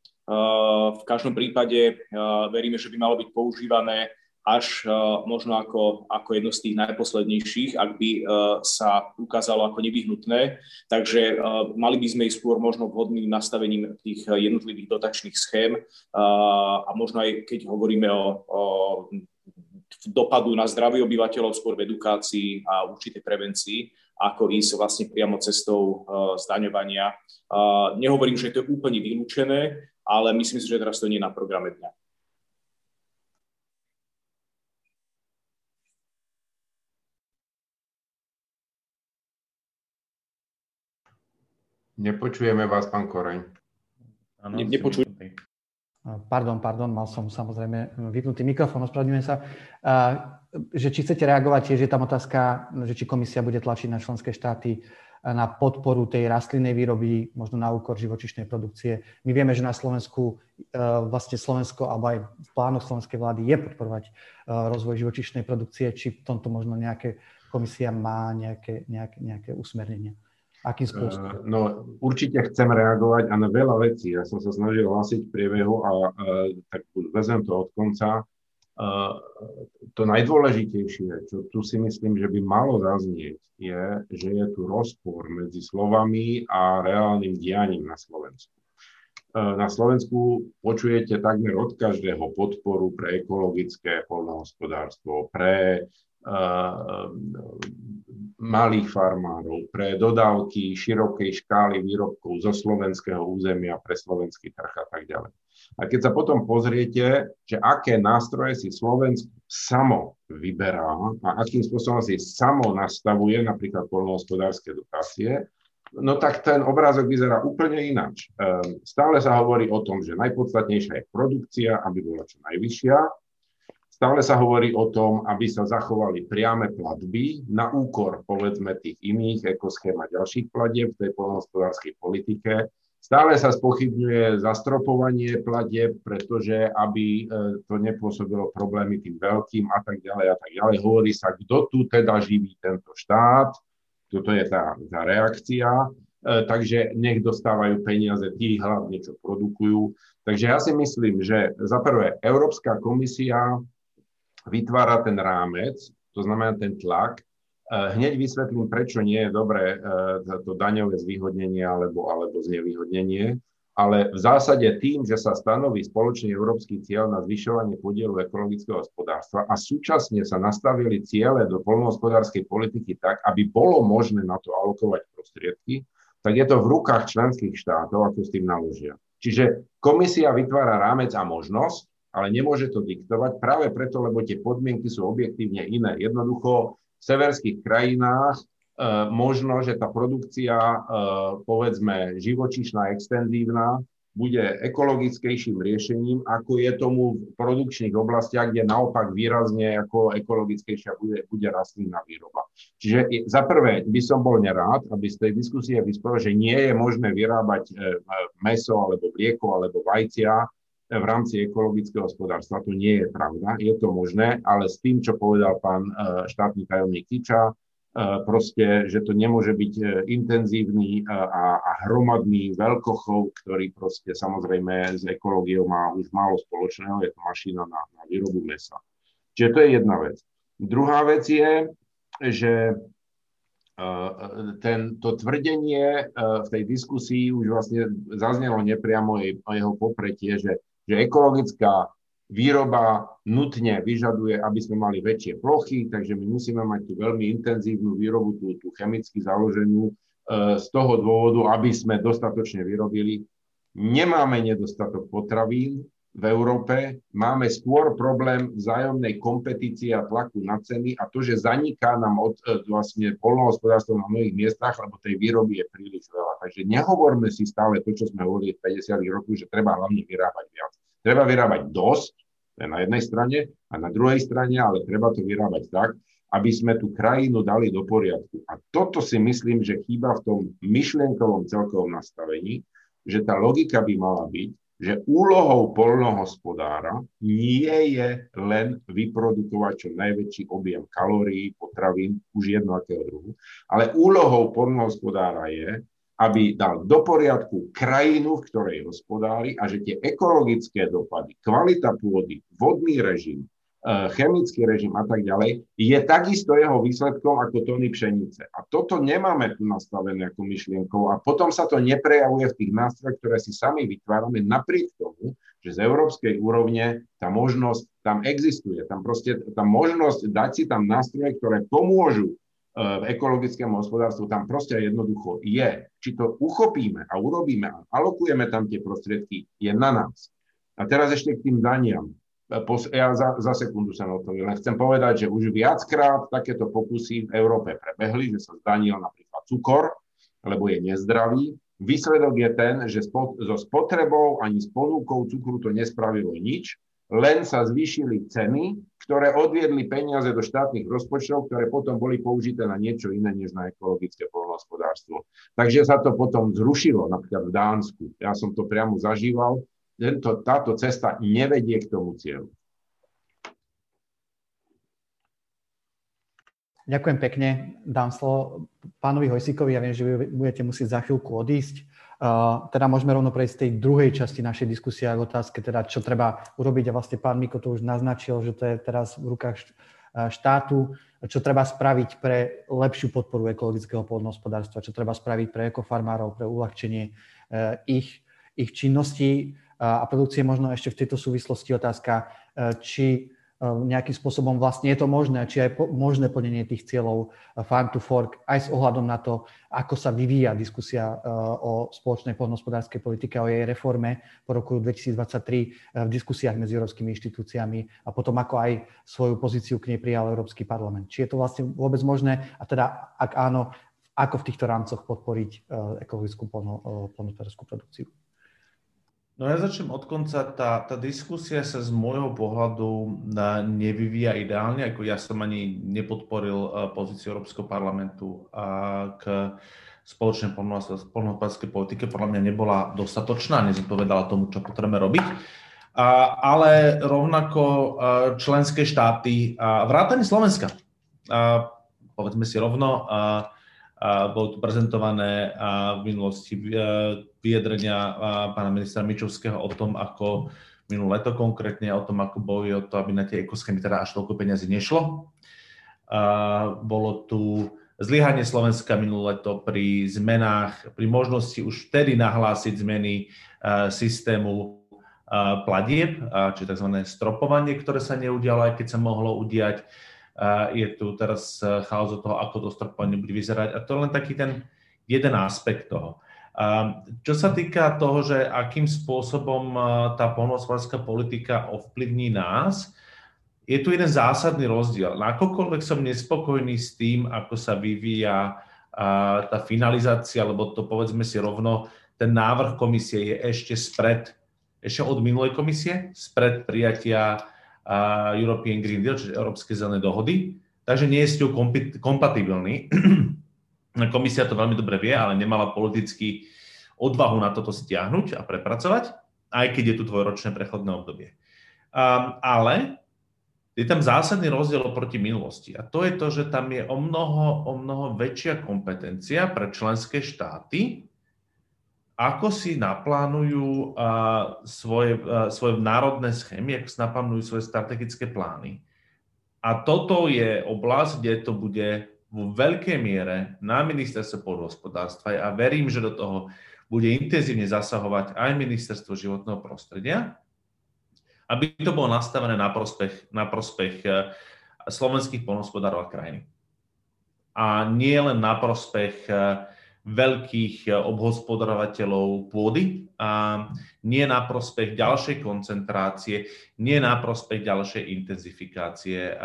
Speaker 2: V každom prípade veríme, že by malo byť používané až možno ako, ako jedno z tých najposlednejších, ak by sa ukázalo ako nevyhnutné. Takže mali by sme ísť skôr možno vhodným nastavením tých jednotlivých dotačných schém a možno aj keď hovoríme o, o dopadu na zdravie obyvateľov, skôr v edukácii a určitej prevencii, ako ísť vlastne priamo cestou zdaňovania Nehovorím, že je to úplne vylúčené, ale myslím si, že teraz to nie je na programe dňa.
Speaker 3: Nepočujeme vás, pán Koreň.
Speaker 2: Ano, ne, nepočujeme.
Speaker 1: Pardon, pardon, mal som samozrejme vypnutý mikrofón, ospravedlňujem sa. Že či chcete reagovať, tiež je tam otázka, že či komisia bude tlačiť na členské štáty na podporu tej rastlinnej výroby, možno na úkor živočišnej produkcie. My vieme, že na Slovensku, e, vlastne Slovensko, alebo aj v plánoch slovenskej vlády je podporovať e, rozvoj živočišnej produkcie, či v tomto možno nejaké komisia má nejaké, nejaké, nejaké usmernenie. Akým spôsobom?
Speaker 3: No, určite chcem reagovať a na veľa vecí. Ja som sa snažil hlásiť v priebehu a, a tak vezmem to od konca to najdôležitejšie, čo tu si myslím, že by malo zaznieť, je, že je tu rozpor medzi slovami a reálnym dianím na Slovensku. Na Slovensku počujete takmer od každého podporu pre ekologické poľnohospodárstvo, pre malých farmárov, pre dodávky širokej škály výrobkov zo slovenského územia pre slovenský trh a tak ďalej. A keď sa potom pozriete, že aké nástroje si Slovensko samo vyberá a akým spôsobom si samo nastavuje napríklad poľnohospodárske dotácie, no tak ten obrázok vyzerá úplne ináč. Ehm, stále sa hovorí o tom, že najpodstatnejšia je produkcia, aby bola čo najvyššia. Stále sa hovorí o tom, aby sa zachovali priame platby na úkor, povedzme, tých iných ekoschém a ďalších platieb v tej polnohospodárskej politike. Stále sa spochybňuje zastropovanie platieb, pretože aby e, to nepôsobilo problémy tým veľkým a tak ďalej a tak ďalej. Hovorí sa, kto tu teda živí tento štát, toto je tá, tá reakcia, e, takže nech dostávajú peniaze tí hlavne, čo produkujú. Takže ja si myslím, že za prvé Európska komisia vytvára ten rámec, to znamená ten tlak. Eh, hneď vysvetlím, prečo nie je dobré eh, to daňové zvýhodnenie alebo, alebo znevýhodnenie, ale v zásade tým, že sa stanoví spoločný európsky cieľ na zvyšovanie podielu ekologického hospodárstva a súčasne sa nastavili ciele do poľnohospodárskej politiky tak, aby bolo možné na to alokovať prostriedky, tak je to v rukách členských štátov, ako s tým naložia. Čiže komisia vytvára rámec a možnosť, ale nemôže to diktovať práve preto, lebo tie podmienky sú objektívne iné. Jednoducho v severských krajinách e, možno, že tá produkcia, e, povedzme, živočišná, extenzívna, bude ekologickejším riešením, ako je tomu v produkčných oblastiach, kde naopak výrazne ako ekologickejšia bude, bude rastlínna výroba. Čiže za prvé by som bol nerád, aby z tej diskusie vyspelo, že nie je možné vyrábať e, meso alebo mlieko alebo vajcia v rámci ekologického hospodárstva. To nie je pravda, je to možné, ale s tým, čo povedal pán e, štátny tajomník Kiča, e, proste, že to nemôže byť e, intenzívny a, a hromadný veľkochov, ktorý proste samozrejme s ekológiou má už málo spoločného, je to mašina na, na výrobu mesa. Čiže to je jedna vec. Druhá vec je, že ten, to tvrdenie v tej diskusii už vlastne zaznelo nepriamo o jeho popretie, že že ekologická výroba nutne vyžaduje, aby sme mali väčšie plochy, takže my musíme mať tú veľmi intenzívnu výrobu, tú, tú chemicky založenú, e, z toho dôvodu, aby sme dostatočne vyrobili. Nemáme nedostatok potravín v Európe, máme skôr problém vzájomnej kompetície a tlaku na ceny a to, že zaniká nám od, e, vlastne polnohospodárstvo na mnohých miestach, lebo tej výroby je príliš veľa. Takže nehovorme si stále to, čo sme hovorili v 50. rokoch, že treba hlavne vyrábať viac. Treba vyrábať dosť, to je na jednej strane, a na druhej strane, ale treba to vyrábať tak, aby sme tú krajinu dali do poriadku. A toto si myslím, že chýba v tom myšlienkovom celkovom nastavení, že tá logika by mala byť, že úlohou polnohospodára nie je len vyprodukovať čo najväčší objem kalórií, potravín, už jedno akého druhu, ale úlohou polnohospodára je, aby dal do poriadku krajinu, v ktorej hospodári a že tie ekologické dopady, kvalita pôdy, vodný režim, e, chemický režim a tak ďalej, je takisto jeho výsledkom ako tóny pšenice. A toto nemáme tu nastavené ako myšlienkou a potom sa to neprejavuje v tých nástrojoch, ktoré si sami vytvárame napriek tomu, že z európskej úrovne tá možnosť tam existuje. Tam proste tá možnosť dať si tam nástroje, ktoré pomôžu v ekologickému hospodárstvu tam proste jednoducho je. Či to uchopíme a urobíme a alokujeme tam tie prostriedky, je na nás. A teraz ešte k tým daniam. Ja za, za sekundu sa to len chcem povedať, že už viackrát takéto pokusy v Európe prebehli, že sa zdanil napríklad cukor, lebo je nezdravý. Výsledok je ten, že so spotrebou ani s ponúkou cukru to nespravilo nič, len sa zvýšili ceny, ktoré odviedli peniaze do štátnych rozpočtov, ktoré potom boli použité na niečo iné než na ekologické poľnohospodárstvo. Takže sa to potom zrušilo, napríklad v Dánsku. Ja som to priamo zažíval. Tento, táto cesta nevedie k tomu cieľu.
Speaker 1: Ďakujem pekne. Dám slovo pánovi Hojsíkovi. Ja viem, že vy budete musieť za chvíľku odísť teda môžeme rovno prejsť tej druhej časti našej diskusie a otázke, teda čo treba urobiť. A vlastne pán Miko to už naznačil, že to je teraz v rukách štátu, čo treba spraviť pre lepšiu podporu ekologického pôdnohospodárstva, čo treba spraviť pre ekofarmárov, pre uľahčenie e, ich, ich činností a produkcie. Možno ešte v tejto súvislosti otázka, či nejakým spôsobom vlastne je to možné, či aj možné plnenie tých cieľov eh, Farm to Fork, aj s ohľadom na to, ako sa vyvíja diskusia eh, o spoločnej poľnohospodárskej politike, o jej reforme po roku 2023 eh, v diskusiách medzi európskymi inštitúciami a potom ako aj svoju pozíciu k nej prijal Európsky parlament. Či je to vlastne vôbec možné a teda ak áno, ako v týchto rámcoch podporiť ekologickú polnohospodárskú produkciu.
Speaker 5: No ja začnem od konca. Tá, tá diskusia sa z môjho pohľadu nevyvíja ideálne, ako ja som ani nepodporil pozíciu Európskeho parlamentu k spoločnej polnohospodárskej politike. Podľa mňa nebola dostatočná, nezodpovedala tomu, čo potrebujeme robiť. Ale rovnako členské štáty, vrátane Slovenska, povedzme si rovno, bolo tu prezentované v minulosti vyjadrenia pána ministra Mičovského o tom, ako minulé leto konkrétne, o tom, ako bojuje o to, aby na tie ekoschémy teda až toľko peniazy nešlo. Bolo tu zlyhanie Slovenska minulé leto pri zmenách, pri možnosti už vtedy nahlásiť zmeny systému platieb, či tzv. stropovanie, ktoré sa neudialo, aj keď sa mohlo udiať je tu teraz e, chaos od toho, ako to stropovanie bude vyzerať. A to je len taký ten jeden aspekt toho. Čo sa týka toho, že akým spôsobom e, tá polnohospodárska politika ovplyvní nás, je tu jeden zásadný rozdiel. Nakoľkoľvek som nespokojný s tým, ako sa vyvíja tá finalizácia, lebo to povedzme si rovno, ten návrh komisie je ešte spred, ešte od minulej komisie, spred prijatia European Green Deal, čiže Európske zelené dohody, takže nie je s ňou. Komisia to veľmi dobre vie, ale nemala politický odvahu na toto stiahnuť a prepracovať, aj keď je tu dvojročné prechodné obdobie. Um, ale je tam zásadný rozdiel oproti minulosti. A to je to, že tam je o mnoho, o mnoho väčšia kompetencia pre členské štáty, ako si naplánujú svoje, svoje národné schémy, ako si naplánujú svoje strategické plány. A toto je oblasť, kde to bude vo veľkej miere na ministerstve podhospodárstva a verím, že do toho bude intenzívne zasahovať aj ministerstvo životného prostredia, aby to bolo nastavené na prospech, na prospech e, slovenských polnospodárov a krajiny. A nie len na prospech e, veľkých eh, obhospodarovateľov pôdy a nie na prospech ďalšej koncentrácie, nie na prospech ďalšej intenzifikácie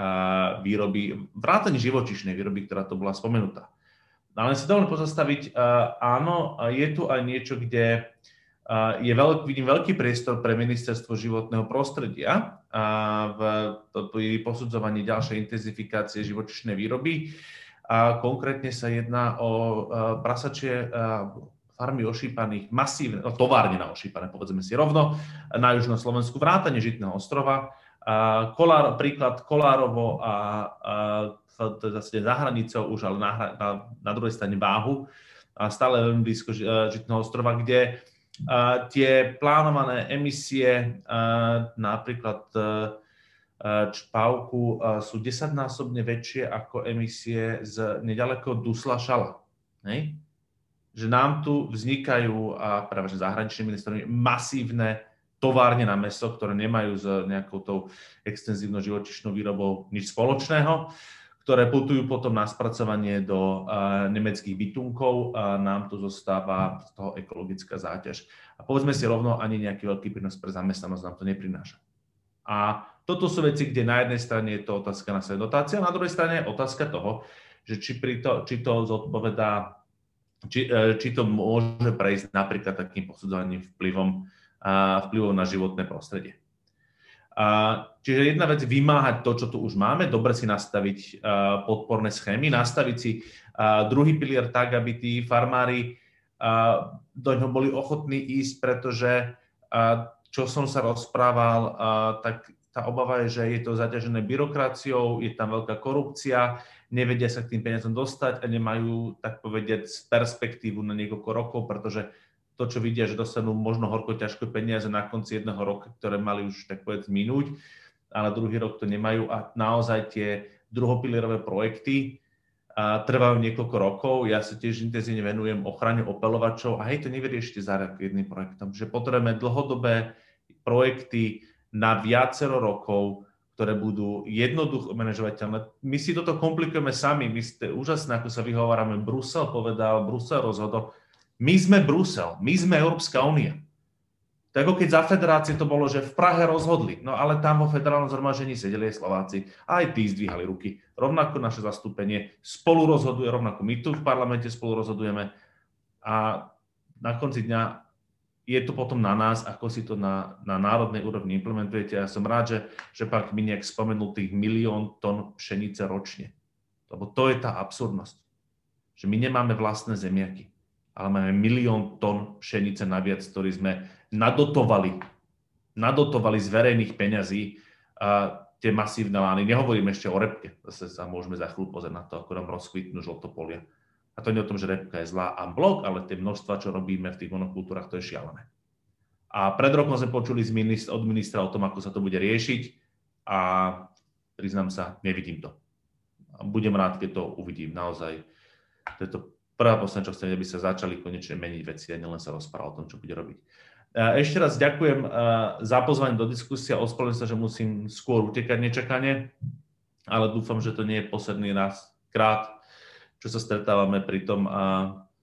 Speaker 5: výroby, vrátane živočišnej výroby, ktorá to bola spomenutá. Ale si dovolím pozastaviť, eh, áno, je tu aj niečo, kde eh, je veľk, vidím veľký priestor pre ministerstvo životného prostredia v posudzovaní ďalšej intenzifikácie živočišnej výroby a konkrétne sa jedná o e, prasačie e, farmy ošípaných, masívne, no, továrne na ošípané, povedzme si rovno, na južnom Slovensku, vrátane Žitného ostrova. Kolár, príklad Kolárovo a, a to je zase za hranicou už, ale na, na, na druhej strane Váhu, a stále veľmi blízko e, Žitného ostrova, kde a, tie plánované emisie, a, napríklad čpavku sú desaťnásobne väčšie ako emisie z nedaleko Dusla Šala. Hej? Že nám tu vznikajú, a práve zahraničnými ministrami, masívne továrne na meso, ktoré nemajú s nejakou tou extenzívnou živočišnou výrobou nič spoločného, ktoré putujú potom na spracovanie do uh, nemeckých bytunkov a nám tu zostáva z toho ekologická záťaž. A povedzme si rovno, ani nejaký veľký prínos pre zamestnanosť nám to neprináša. A toto sú veci, kde na jednej strane je to otázka na dotácie, a na druhej strane je otázka toho, že či, to, či to zodpovedá, či, e, či to môže prejsť napríklad takým posudzovaním vplyvom, vplyvom na životné prostredie. A, čiže jedna vec vymáhať to, čo tu už máme, dobre si nastaviť podporné schémy, nastaviť si druhý pilier tak, aby tí farmári do ňoho boli ochotní ísť, pretože čo som sa rozprával, tak tá obava je, že je to zaťažené byrokraciou, je tam veľká korupcia, nevedia sa k tým peniazom dostať a nemajú, tak povedať, perspektívu na niekoľko rokov, pretože to, čo vidia, že dostanú možno horko ťažké peniaze na konci jedného roka, ktoré mali už tak povedať minúť, ale druhý rok to nemajú a naozaj tie druhopilierové projekty a trvajú niekoľko rokov. Ja sa tiež intenzívne venujem ochrane opelovačov a hej, to nevyriešite za jedným projektom. Že potrebujeme dlhodobé projekty, na viacero rokov, ktoré budú jednoducho manažovateľné. My si toto komplikujeme sami. My ste úžasné, ako sa vyhovárame. Brusel povedal, Brusel rozhodol. My sme Brusel, my sme Európska únia. To ako keď za federácie to bolo, že v Prahe rozhodli, no ale tam vo federálnom zhromaždení sedeli aj Slováci, aj tí zdvíhali ruky. Rovnako naše zastúpenie spolu rozhoduje, rovnako my tu v parlamente spolu rozhodujeme a na konci dňa je to potom na nás, ako si to na, na národnej úrovni implementujete. Ja som rád, že, že pán Kminiak spomenul tých milión tón pšenice ročne. Lebo to je tá absurdnosť. Že my nemáme vlastné zemiaky, ale máme milión tón pšenice naviac, ktorý sme nadotovali, nadotovali z verejných peňazí a tie masívne lány. Nehovorím ešte o repke, zase sa môžeme za chvíľu pozrieť na to, ako nám rozkvitnú žltopolia. A to nie o tom, že repka je zlá a blok, ale tie množstva, čo robíme v tých monokultúrach, to je šialené. A pred rokom sme počuli od ministra o tom, ako sa to bude riešiť a priznám sa, nevidím to. Budem rád, keď to uvidím. Naozaj, to je to prvá posledná, čo chcem, aby sa začali konečne meniť veci a nielen sa rozprávať o tom, čo bude robiť. Ešte raz ďakujem za pozvanie do diskusie. Ospravedlňujem sa, že musím skôr utekať nečakane, ale dúfam, že to nie je posledný raz krát, čo sa stretávame pri tom,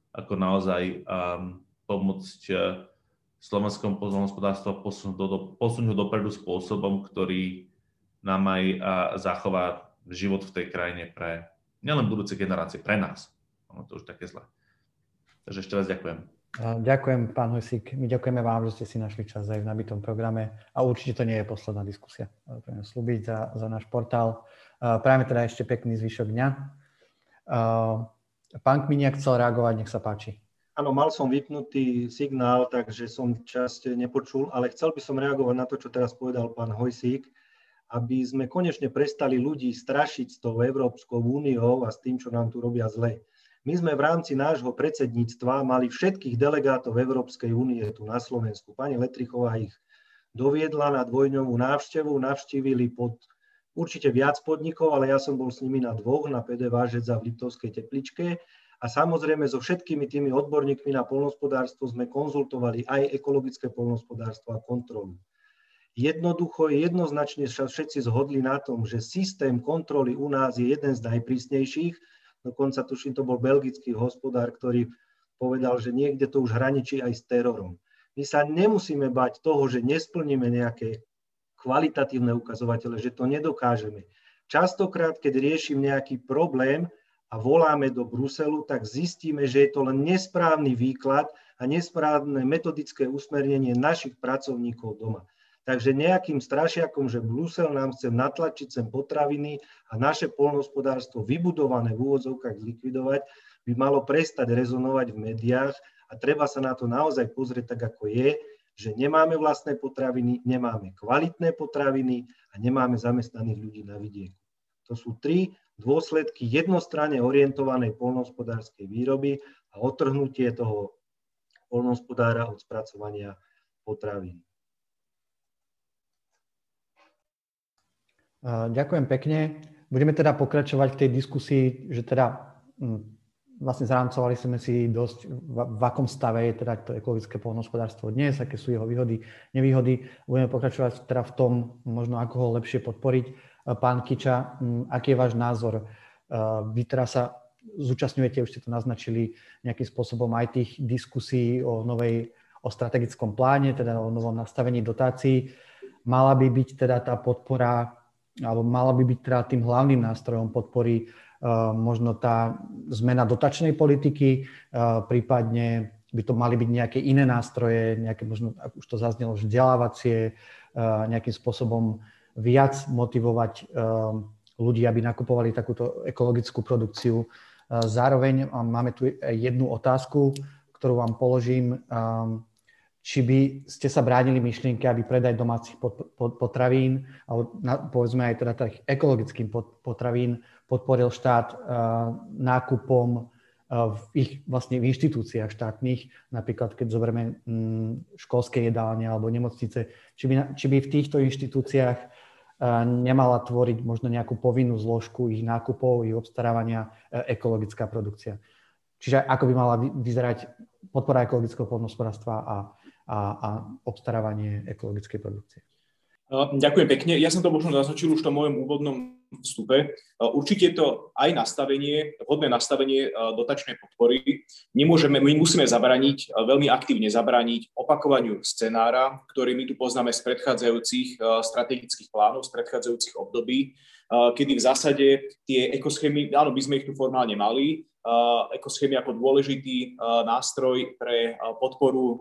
Speaker 5: ako naozaj pomôcť e, slovenskom pozornospodárstvu posunúť, do, posunúť dopredu spôsobom, ktorý nám aj zachová život v tej krajine pre nielen budúce generácie, pre nás. Ono to už také zle. Takže ešte raz ďakujem.
Speaker 1: Ďakujem, pán Hojsík. My ďakujeme vám, že ste si našli čas aj v nabitom programe a určite to nie je posledná diskusia. Budeme slúbiť za, za náš portál. Prajeme teda ešte pekný zvyšok dňa. Pán Kminiak chcel reagovať, nech sa páči.
Speaker 4: Áno, mal som vypnutý signál, takže som časť nepočul, ale chcel by som reagovať na to, čo teraz povedal pán Hojsík, aby sme konečne prestali ľudí strašiť s tou Európskou úniou a s tým, čo nám tu robia zle. My sme v rámci nášho predsedníctva mali všetkých delegátov Európskej únie tu na Slovensku. Pani Letrichová ich doviedla na dvojňovú návštevu, navštívili pod určite viac podnikov, ale ja som bol s nimi na dvoch, na PD Vážec a v Liptovskej tepličke. A samozrejme so všetkými tými odborníkmi na polnospodárstvo sme konzultovali aj ekologické polnospodárstvo a kontrolu. Jednoducho, jednoznačne sa všetci zhodli na tom, že systém kontroly u nás je jeden z najprísnejších, Dokonca tuším, to bol belgický hospodár, ktorý povedal, že niekde to už hraničí aj s terorom. My sa nemusíme bať toho, že nesplníme nejaké kvalitatívne ukazovatele, že to nedokážeme. Častokrát, keď riešim nejaký problém a voláme do Bruselu, tak zistíme, že je to len nesprávny výklad a nesprávne metodické usmernenie našich pracovníkov doma. Takže nejakým strašiakom, že Brusel nám chce natlačiť sem potraviny a naše polnohospodárstvo vybudované v úvodzovkách zlikvidovať, by malo prestať rezonovať v médiách a treba sa na to naozaj pozrieť tak, ako je, že nemáme vlastné potraviny, nemáme kvalitné potraviny a nemáme zamestnaných ľudí na vidieku. To sú tri dôsledky jednostranne orientovanej polnohospodárskej výroby a otrhnutie toho polnohospodára od spracovania potravín.
Speaker 1: Ďakujem pekne. Budeme teda pokračovať v tej diskusii, že teda hm, vlastne zrámcovali sme si dosť, v, v akom stave je teda to ekologické poľnohospodárstvo dnes, aké sú jeho výhody, nevýhody. Budeme pokračovať teda v tom, možno ako ho lepšie podporiť. Pán Kiča, aký je váš názor? Vy teraz sa zúčastňujete, už ste to naznačili, nejakým spôsobom aj tých diskusí o novej, o strategickom pláne, teda o novom nastavení dotácií. Mala by byť teda tá podpora alebo mala by byť teda tým hlavným nástrojom podpory možno tá zmena dotačnej politiky, uh, prípadne by to mali byť nejaké iné nástroje, nejaké možno, ako už to zaznelo, vzdelávacie, uh, nejakým spôsobom viac motivovať ľudí, aby nakupovali takúto ekologickú produkciu. Zároveň máme tu jednu otázku, ktorú vám položím. Či by ste sa bránili myšlienke, aby predaj domácich potravín, alebo povedzme aj teda tých ekologických potravín podporil štát uh, nákupom uh, v ich vlastne v inštitúciách štátnych, napríklad keď zoberieme um, školské jedálne alebo nemocnice, či by, či by v týchto inštitúciách uh, nemala tvoriť možno nejakú povinnú zložku ich nákupov, ich obstarávania ekologická produkcia. Čiže ako by mala vyzerať podpora ekologického poľnohospodárstva a a, a obstarávanie ekologickej produkcie.
Speaker 2: Ďakujem pekne. Ja som to možno naznačil už v tom mojom úvodnom vstupe. Určite to aj nastavenie, vhodné nastavenie dotačnej podpory. Nemôžeme, my musíme zabraniť, veľmi aktívne zabraniť opakovaniu scenára, ktorý my tu poznáme z predchádzajúcich strategických plánov, z predchádzajúcich období, kedy v zásade tie ekoschémy, áno, by sme ich tu formálne mali, ekoschémy ako dôležitý nástroj pre podporu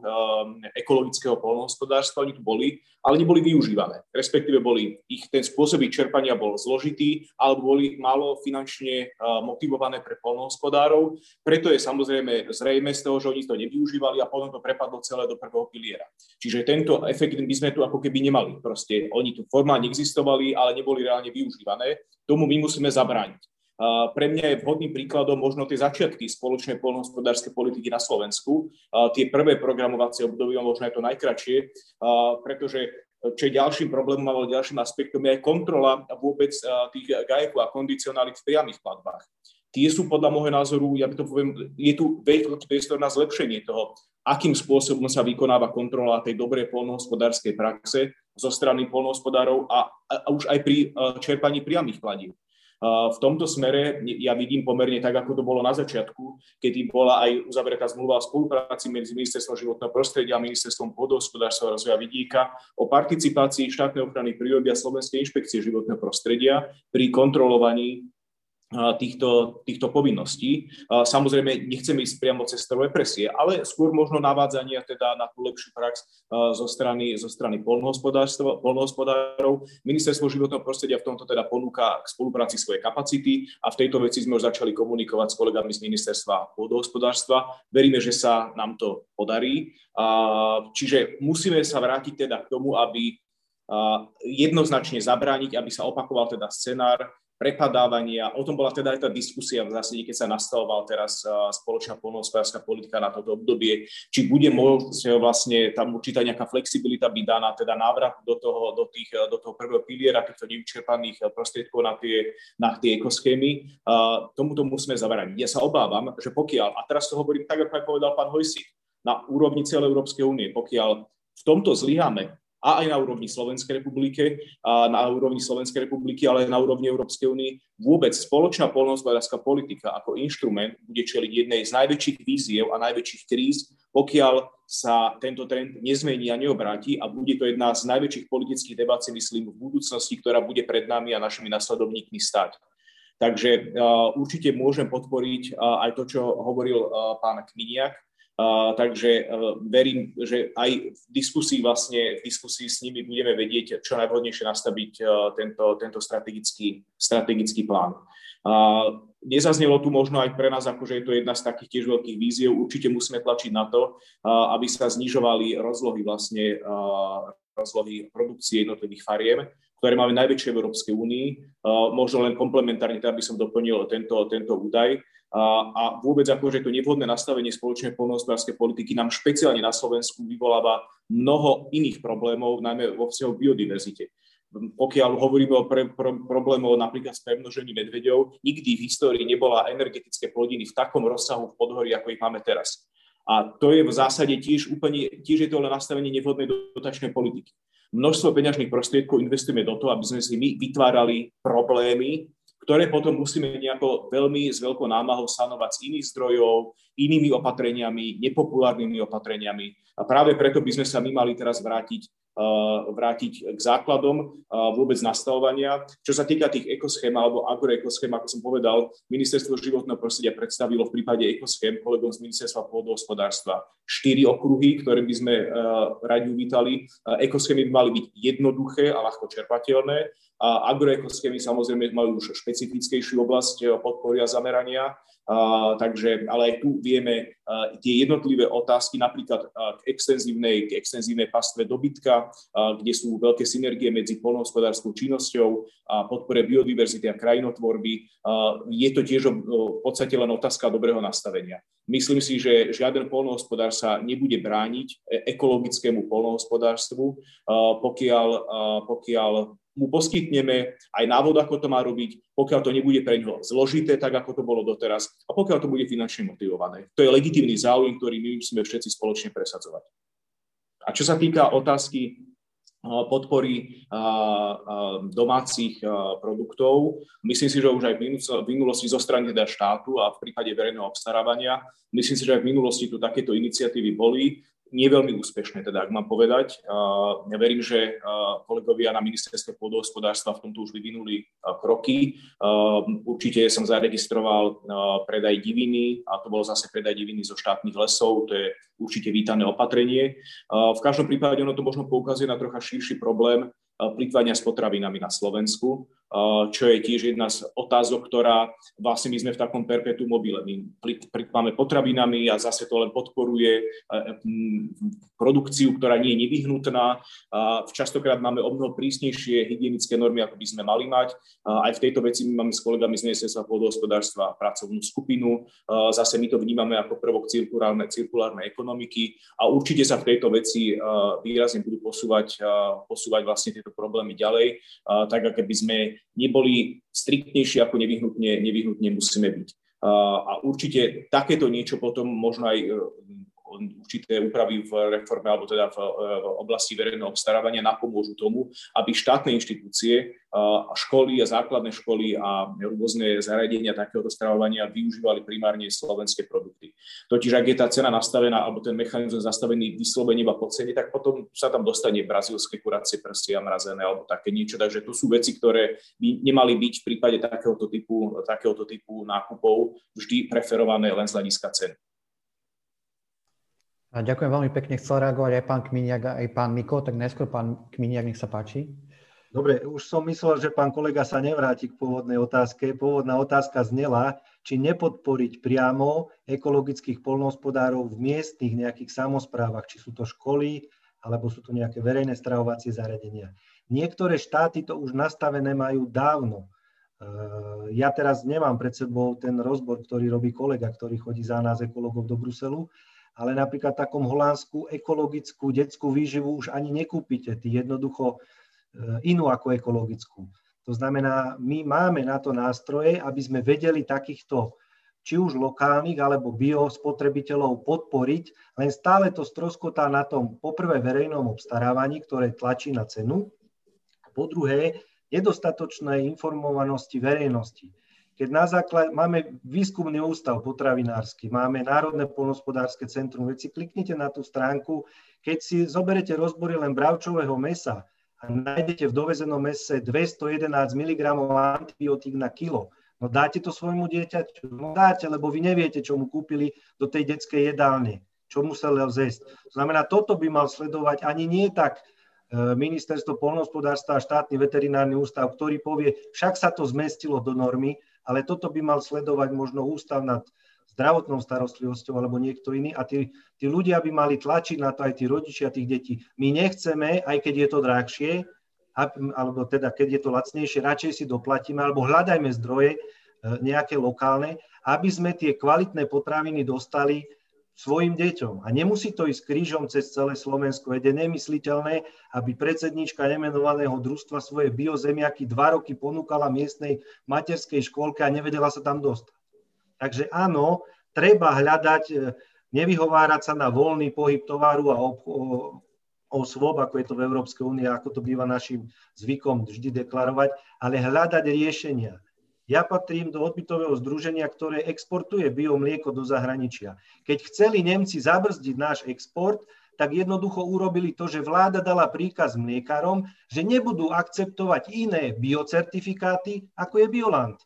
Speaker 2: ekologického polnohospodárstva. Oni tu boli, ale neboli využívané. Respektíve boli, ich ten spôsob ich čerpania bol zložitý, alebo boli málo finančne motivované pre polnohospodárov. Preto je samozrejme zrejme z toho, že oni to nevyužívali a potom to prepadlo celé do prvého piliera. Čiže tento efekt by sme tu ako keby nemali. Proste oni tu formálne existovali, ale neboli reálne využívané. Tomu my musíme zabrániť. Pre mňa je vhodným príkladom možno tie začiatky spoločnej poľnohospodárskej politiky na Slovensku, tie prvé programovacie obdobia, možno je to najkračšie, pretože čo je ďalším problémom alebo ďalším aspektom je aj kontrola vôbec tých gajekov a kondicionálit v priamých platbách. Tie sú podľa môjho názoru, ja by to poviem, je tu veľký priestor na zlepšenie toho, akým spôsobom sa vykonáva kontrola tej dobrej polnohospodárskej praxe zo strany polnohospodárov a, a, už aj pri čerpaní priamých platieb. V tomto smere ja vidím pomerne tak, ako to bolo na začiatku, kedy bola aj uzavretá zmluva o spolupráci medzi Ministerstvom životného prostredia a Ministerstvom pôdohospodárstva a rozvoja vidíka o participácii štátnej ochrany prírody a Slovenskej inšpekcie životného prostredia pri kontrolovaní týchto, týchto povinností. Samozrejme, nechceme ísť priamo cez represie, ale skôr možno navádzania teda na tú lepšiu prax zo strany, zo strany polnohospodárov. Ministerstvo životného prostredia v tomto teda ponúka k spolupráci svoje kapacity a v tejto veci sme už začali komunikovať s kolegami z Ministerstva pôdohospodárstva. Veríme, že sa nám to podarí. Čiže musíme sa vrátiť teda k tomu, aby jednoznačne zabrániť, aby sa opakoval teda scenár, prepadávania. O tom bola teda aj tá diskusia v zásade, keď sa nastavoval teraz spoločná polnohospodárska politika na toto obdobie, či bude môcť vlastne tam určitá nejaká flexibilita byť daná, teda návrat do toho, do, tých, do toho prvého piliera týchto nevyčerpaných prostriedkov na tie, na tie ekoschémy. Tomuto musíme zabraniť. Ja sa obávam, že pokiaľ, a teraz to hovorím tak, ako aj povedal pán Hojsik, na úrovni celej Európskej únie, pokiaľ v tomto zlyháme, a aj na úrovni Slovenskej republiky, a na úrovni Slovenskej republiky, ale aj na úrovni Európskej únie. Vôbec spoločná poľnohospodárska politika ako inštrument bude čeliť jednej z najväčších víziev a najväčších kríz, pokiaľ sa tento trend nezmení a neobráti a bude to jedna z najväčších politických debat, si myslím, v budúcnosti, ktorá bude pred nami a našimi nasledovníkmi stať. Takže uh, určite môžem podporiť uh, aj to, čo hovoril uh, pán Kminiak, takže uh, verím, že aj v diskusii vlastne, v diskusii s nimi budeme vedieť, čo najvhodnejšie nastaviť uh, tento, tento strategický, strategický plán. Uh, nezaznelo tu možno aj pre nás, akože je to jedna z takých tiež veľkých víziev. Určite musíme tlačiť na to, aby sa znižovali rozlohy vlastne rozlohy produkcie jednotlivých fariem, ktoré máme najväčšie v Európskej únii. Možno len komplementárne, teda by som doplnil tento, tento údaj a vôbec akože to nevhodné nastavenie spoločnej poľnohospodárskej politiky nám špeciálne na Slovensku vyvoláva mnoho iných problémov, najmä vo vzťahu biodiverzite. Pokiaľ hovoríme o pre, pro, problémoch napríklad s premnožením medveďov, nikdy v histórii nebola energetické plodiny v takom rozsahu v podhorí, ako ich máme teraz. A to je v zásade tiež úplne, tiež je to len nastavenie nevhodnej dotačnej politiky. Množstvo peňažných prostriedkov investujeme do toho, aby sme si my vytvárali problémy, ktoré potom musíme nejako veľmi s veľkou námahou sanovať z iných zdrojov, inými opatreniami, nepopulárnymi opatreniami. A práve preto by sme sa my mali teraz vrátiť, uh, vrátiť k základom uh, vôbec nastavovania. Čo sa týka tých ekoschém alebo agroekoschém, ako som povedal, Ministerstvo životného prostredia predstavilo v prípade ekoschém kolegom z Ministerstva pôdohospodárstva štyri okruhy, ktoré by sme uh, radi uvítali. Ekoschémy by mali byť jednoduché a ľahko čerpateľné a agroekoschémy samozrejme majú už špecifickejšiu oblasť eh, podpory a zamerania, a, takže, ale aj tu vieme a, eh, tie jednotlivé otázky, napríklad a, k, extenzívnej, k extenzívnej pastve dobytka, kde sú veľké synergie medzi polnohospodárskou činnosťou a podpore biodiverzity a krajinotvorby. Je to tiež v podstate len otázka dobrého nastavenia. Myslím si, že žiaden polnohospodár sa nebude brániť ekologickému polnohospodárstvu, pokiaľ, pokiaľ mu poskytneme aj návod, ako to má robiť, pokiaľ to nebude pre ňoho zložité, tak ako to bolo doteraz, a pokiaľ to bude finančne motivované. To je legitímny záujem, ktorý my musíme všetci spoločne presadzovať. A čo sa týka otázky podpory domácich produktov. Myslím si, že už aj v minulosti zo strany teda štátu a v prípade verejného obstarávania, myslím si, že aj v minulosti tu takéto iniciatívy boli nie veľmi úspešné, teda ak mám povedať. Ja verím, že kolegovia na ministerstve pôdohospodárstva v tomto už vyvinuli kroky. Určite som zaregistroval predaj diviny a to bol zase predaj diviny zo štátnych lesov, to je určite vítané opatrenie. V každom prípade ono to možno poukazuje na trocha širší problém, plýtvania s potravinami na Slovensku, čo je tiež jedna z otázok, ktorá vlastne my sme v takom perpetu mobile. My plýtvame potravinami a zase to len podporuje produkciu, ktorá nie je nevyhnutná. Častokrát máme o mnoho prísnejšie hygienické normy, ako by sme mali mať. Aj v tejto veci my máme s kolegami z ministerstva pôdohospodárstva pracovnú skupinu. Zase my to vnímame ako prvok cirkulárnej, cirkulárnej ekonomiky a určite sa v tejto veci výrazne budú posúvať, posúvať vlastne tieto problémy ďalej, tak ako by sme neboli striktnejší, ako nevyhnutne, nevyhnutne musíme byť. A určite takéto niečo potom možno aj určité úpravy v reforme alebo teda v, v oblasti verejného obstarávania napomôžu tomu, aby štátne inštitúcie, školy a základné školy a rôzne zariadenia takéhoto stravovania využívali primárne slovenské produkty. Totiž ak je tá cena nastavená alebo ten mechanizmus nastavený vyslovene iba po cene, tak potom sa tam dostane brazílske kuracie prstia mrazené alebo také niečo. Takže to sú veci, ktoré by nemali byť v prípade takéhoto typu, takéhoto typu nákupov vždy preferované len z hľadiska ceny.
Speaker 1: A ďakujem veľmi pekne. Chcel reagovať aj pán Kminiak, aj pán Miko, tak najskôr pán Kminiak, nech sa páči.
Speaker 4: Dobre, už som myslel, že pán kolega sa nevráti k pôvodnej otázke. Pôvodná otázka znela, či nepodporiť priamo ekologických polnohospodárov v miestnych nejakých samozprávach, či sú to školy, alebo sú to nejaké verejné stravovacie zariadenia. Niektoré štáty to už nastavené majú dávno. Eh, ja teraz nemám pred sebou ten rozbor, ktorý robí kolega, ktorý chodí za nás ekologov do Bruselu, ale napríklad takom Holandsku ekologickú detskú výživu už ani nekúpite, ty jednoducho e, inú ako ekologickú. To znamená, my máme na to nástroje, aby sme vedeli takýchto či už lokálnych alebo biospotrebiteľov podporiť, len stále to stroskotá na tom poprvé verejnom obstarávaní, ktoré tlačí na cenu, po druhé nedostatočnej informovanosti verejnosti. Keď na základ, máme výskumný ústav potravinársky, máme Národné polnospodárske centrum, veď si kliknite na tú stránku, keď si zoberete rozbory len bravčového mesa a nájdete v dovezenom mese 211 mg antibiotík na kilo, no dáte to svojmu dieťaťu? No dáte, lebo vy neviete, čo mu kúpili do tej detskej jedálne, čo musel zjesť. To znamená, toto by mal sledovať ani nie tak e, ministerstvo polnohospodárstva a štátny veterinárny ústav, ktorý povie, však sa to zmestilo do normy, ale toto by mal sledovať možno ústav nad zdravotnou starostlivosťou alebo niekto iný a tí, tí ľudia by mali tlačiť na to aj tí rodičia tých detí. My nechceme, aj keď je to drahšie, alebo teda keď je to lacnejšie, radšej si doplatíme, alebo hľadajme zdroje e, nejaké lokálne, aby sme tie kvalitné potraviny dostali svojim deťom. A nemusí to ísť krížom cez celé Slovensko. Je nemysliteľné, aby predsednička nemenovaného družstva svoje biozemiaky dva roky ponúkala miestnej materskej škôlke a nevedela sa tam dostať. Takže áno, treba hľadať, e, nevyhovárať sa na voľný pohyb tovaru a osôb, ako je to v Európskej únii, ako to býva našim zvykom vždy deklarovať, ale hľadať riešenia. Ja patrím do odbytového združenia, ktoré exportuje biomlieko do zahraničia. Keď chceli Nemci zabrzdiť náš export, tak jednoducho urobili to, že vláda dala príkaz mliekarom, že nebudú akceptovať iné biocertifikáty, ako je Bioland.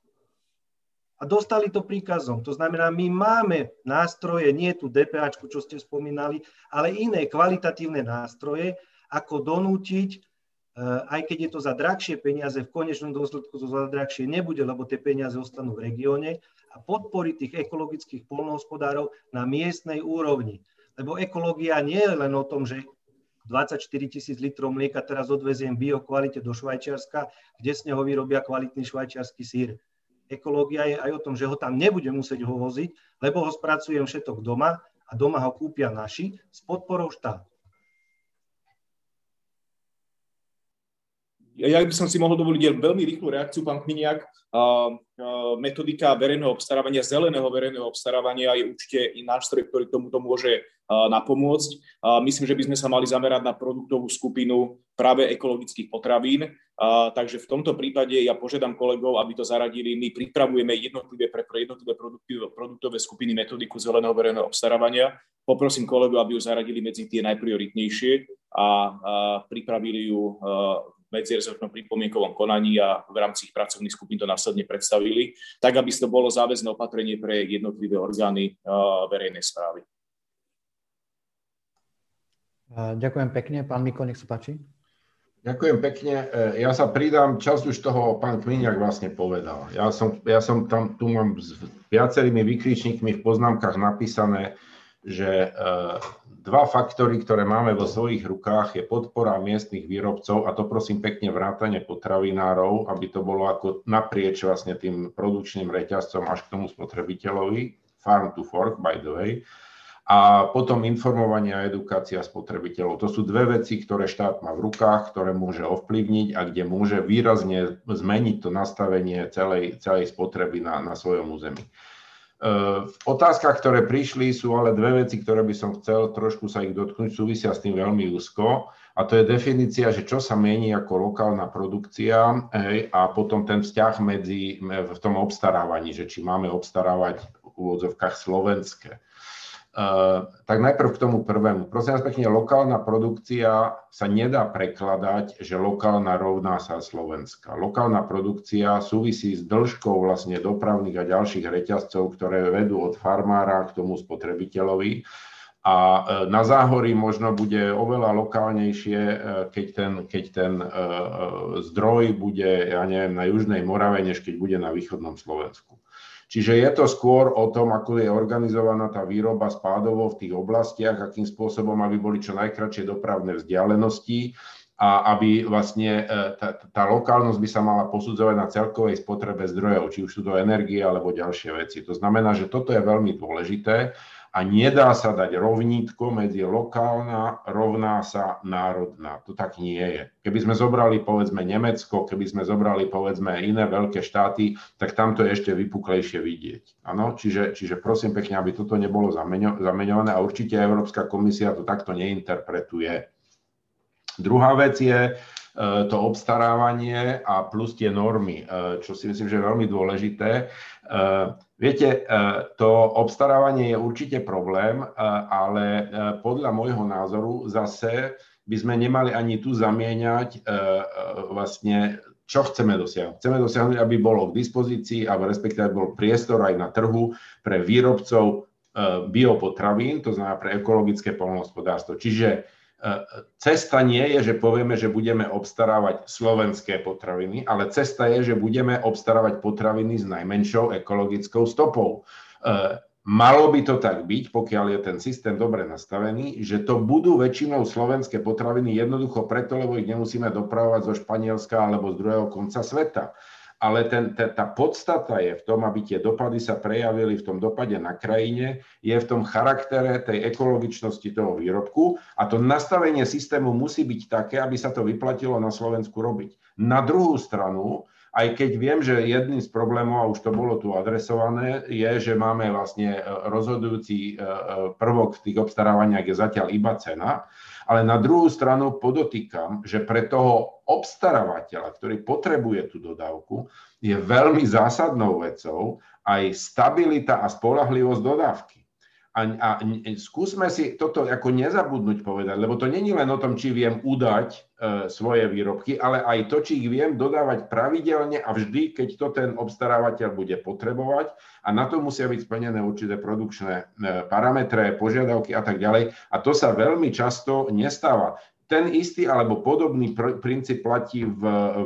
Speaker 4: A dostali to príkazom. To znamená, my máme nástroje, nie tu DPA, čo ste spomínali, ale iné kvalitatívne nástroje, ako donútiť aj keď je to za drahšie peniaze, v konečnom dôsledku to za drahšie nebude, lebo tie peniaze ostanú v regióne a podporiť tých ekologických polnohospodárov na miestnej úrovni. Lebo ekológia nie je len o tom, že 24 tisíc litrov mlieka teraz odveziem bio kvalite do Švajčiarska, kde z neho vyrobia kvalitný švajčiarsky sír. Ekológia je aj o tom, že ho tam nebudem musieť ho voziť, lebo ho spracujem všetok doma a doma ho kúpia naši s podporou štátu.
Speaker 2: Ja by som si mohol dovoliť veľmi rýchlu reakciu, pán Kminiak. Metodika verejného obstarávania, zeleného verejného obstarávania je určite i nástroj, ktorý tomuto môže napomôcť. Myslím, že by sme sa mali zamerať na produktovú skupinu práve ekologických potravín. Takže v tomto prípade ja požiadam kolegov, aby to zaradili. My pripravujeme jednotlivé pre, jednotlivé produktové skupiny metodiku zeleného verejného obstarávania. Poprosím kolegov, aby ju zaradili medzi tie najprioritnejšie a pripravili ju medzirezortnom pripomienkovom konaní a v rámci ich pracovných skupín to následne predstavili, tak aby to bolo záväzné opatrenie pre jednotlivé orgány verejnej správy.
Speaker 1: Ďakujem pekne. Pán Miko, nech sa páči.
Speaker 3: Ďakujem pekne. E, ja sa pridám, čas už toho pán Kminiak vlastne povedal. Ja som, ja som tam, tu mám s viacerými vykričníkmi v poznámkach napísané, že e, dva faktory, ktoré máme vo svojich rukách, je podpora miestnych výrobcov, a to prosím pekne vrátane potravinárov, aby to bolo ako naprieč vlastne tým produkčným reťazcom až k tomu spotrebiteľovi, farm to fork, by the way, a potom informovanie a edukácia spotrebiteľov. To sú dve veci, ktoré štát má v rukách, ktoré môže ovplyvniť a kde môže výrazne zmeniť to nastavenie celej, celej spotreby na, na svojom území. V otázkach, ktoré prišli, sú ale dve veci, ktoré by som chcel trošku sa ich dotknúť, súvisia s tým veľmi úzko. A to je definícia, že čo sa mení ako lokálna produkcia hej, a potom ten vzťah medzi, v tom obstarávaní, že či máme obstarávať v úvodzovkách slovenské. Uh, tak najprv k tomu prvému. Prosím vás pekne, lokálna produkcia sa nedá prekladať, že lokálna rovná sa Slovenska. Lokálna produkcia súvisí s dĺžkou vlastne dopravných a ďalších reťazcov, ktoré vedú od farmára k tomu spotrebiteľovi. A uh, na záhorí možno bude oveľa lokálnejšie, uh, keď ten, keď ten zdroj bude, ja neviem, na Južnej Morave, než keď bude na východnom Slovensku. Čiže je to skôr o tom, ako je organizovaná tá výroba spádovo v tých oblastiach, akým spôsobom, aby boli čo najkračšie dopravné vzdialenosti a aby vlastne e, tá, tá lokálnosť by sa mala posudzovať na celkovej spotrebe zdrojov, či už sú to energie alebo ďalšie veci. To znamená, že toto je veľmi dôležité a nedá sa dať rovnítko medzi lokálna rovná sa národná. To tak nie je. Keby sme zobrali povedzme Nemecko, keby sme zobrali povedzme iné veľké štáty, tak tam to je ešte vypuklejšie vidieť. Ano? Čiže, čiže prosím pekne, aby toto nebolo zameňované a určite Európska komisia to takto neinterpretuje. Druhá vec je, to obstarávanie a plus tie normy, e, čo si myslím, že je veľmi dôležité. E, viete, to obstarávanie je určite problém, ale podľa môjho názoru zase by sme nemali ani tu zamieňať vlastne čo chceme dosiahnuť? Chceme dosiahnuť, aby bolo k dispozícii, alebo respektíve bol priestor aj na trhu pre výrobcov biopotravín, to znamená pre ekologické polnohospodárstvo. Čiže cesta nie je, že povieme, že budeme obstarávať slovenské potraviny, ale cesta je, že budeme obstarávať potraviny s najmenšou ekologickou stopou. E, malo by to tak byť, pokiaľ je ten systém dobre nastavený, že to budú väčšinou slovenské potraviny jednoducho preto, lebo ich nemusíme dopravovať zo Španielska alebo z druhého konca sveta ale ten, ten, tá podstata je v tom, aby tie dopady sa prejavili v tom dopade na krajine, je v tom charaktere tej ekologičnosti toho výrobku a to nastavenie systému musí byť také, aby sa to vyplatilo na Slovensku robiť. Na druhú stranu, aj keď viem, že jedným z problémov, a už to bolo tu adresované, je, že máme vlastne e, rozhodujúci e, e, prvok v tých obstarávaniach je zatiaľ iba cena, ale na druhú stranu podotýkam, že pre toho obstarávateľa, ktorý potrebuje tú dodávku, je veľmi zásadnou vecou aj stabilita a spolahlivosť dodávky. A, a skúsme si toto ako nezabudnúť povedať, lebo to není len o tom, či viem udať e, svoje výrobky, ale aj to, či ich viem dodávať pravidelne a vždy, keď to ten obstarávateľ bude potrebovať a na to musia byť splnené určité produkčné e, parametre, požiadavky a tak ďalej. A to sa veľmi často nestáva ten istý alebo podobný pr- princíp platí v,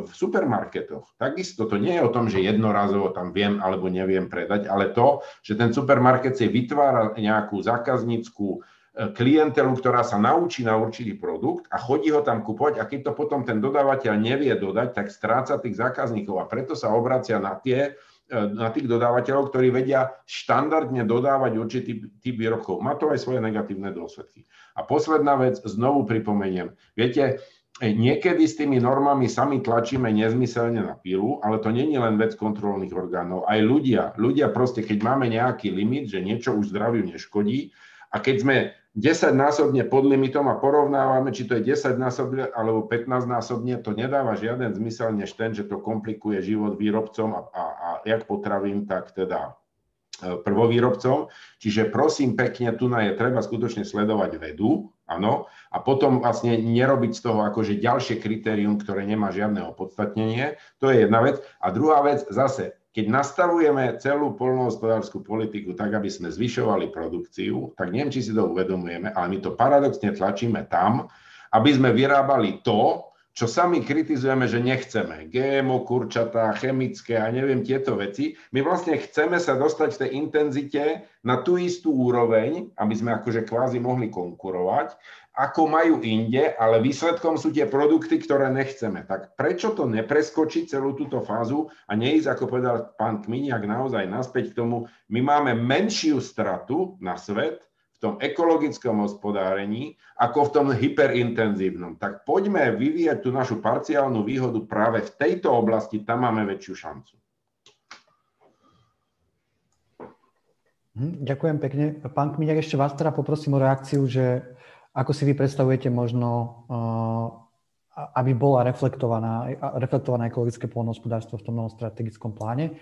Speaker 3: v supermarketoch. Takisto to nie je o tom, že jednorazovo tam viem alebo neviem predať, ale to, že ten supermarket si vytvára nejakú zákazníckú e, klientelu, ktorá sa naučí na určitý produkt a chodí ho tam kupovať a keď to potom ten dodávateľ nevie dodať, tak stráca tých zákazníkov a preto sa obracia na tie, na tých dodávateľov, ktorí vedia štandardne dodávať určitý typ výrobkov. Má to aj svoje negatívne dôsledky. A posledná vec, znovu pripomeniem. Viete, niekedy s tými normami sami tlačíme nezmyselne na pilu, ale to není len vec kontrolných orgánov. Aj ľudia, ľudia proste, keď máme nejaký limit, že niečo už zdraviu neškodí, a keď sme 10 násobne pod limitom a porovnávame, či to je 10 násobne alebo 15 násobne, to nedáva žiaden zmysel než ten, že to komplikuje život výrobcom a, a, a jak potravín, tak teda e, prvovýrobcom. Čiže prosím pekne, tu na je treba skutočne sledovať vedu, áno, a potom vlastne nerobiť z toho akože ďalšie kritérium, ktoré nemá žiadne opodstatnenie. To je jedna vec. A druhá vec, zase, keď nastavujeme celú polnohospodárskú politiku tak, aby sme zvyšovali produkciu, tak neviem, či si to uvedomujeme, ale my to paradoxne tlačíme tam, aby sme vyrábali to, čo sami kritizujeme, že nechceme. GMO, kurčatá, chemické a neviem tieto veci. My vlastne chceme sa dostať v tej intenzite na tú istú úroveň, aby sme akože kvázi mohli konkurovať, ako majú inde, ale výsledkom sú tie produkty, ktoré nechceme. Tak prečo to nepreskočiť celú túto fázu a neísť, ako povedal pán Kminiak, naozaj naspäť k tomu, my máme menšiu stratu na svet, v tom ekologickom hospodárení, ako v tom hyperintenzívnom. Tak poďme vyvíjať tú našu parciálnu výhodu práve v tejto oblasti, tam máme väčšiu šancu.
Speaker 1: Hm, ďakujem pekne. Pán Kminiak, ešte vás teda poprosím o reakciu, že ako si vy predstavujete možno, eh, aby bola reflektovaná, reflektované ekologické poľnohospodárstvo v tom novom strategickom pláne?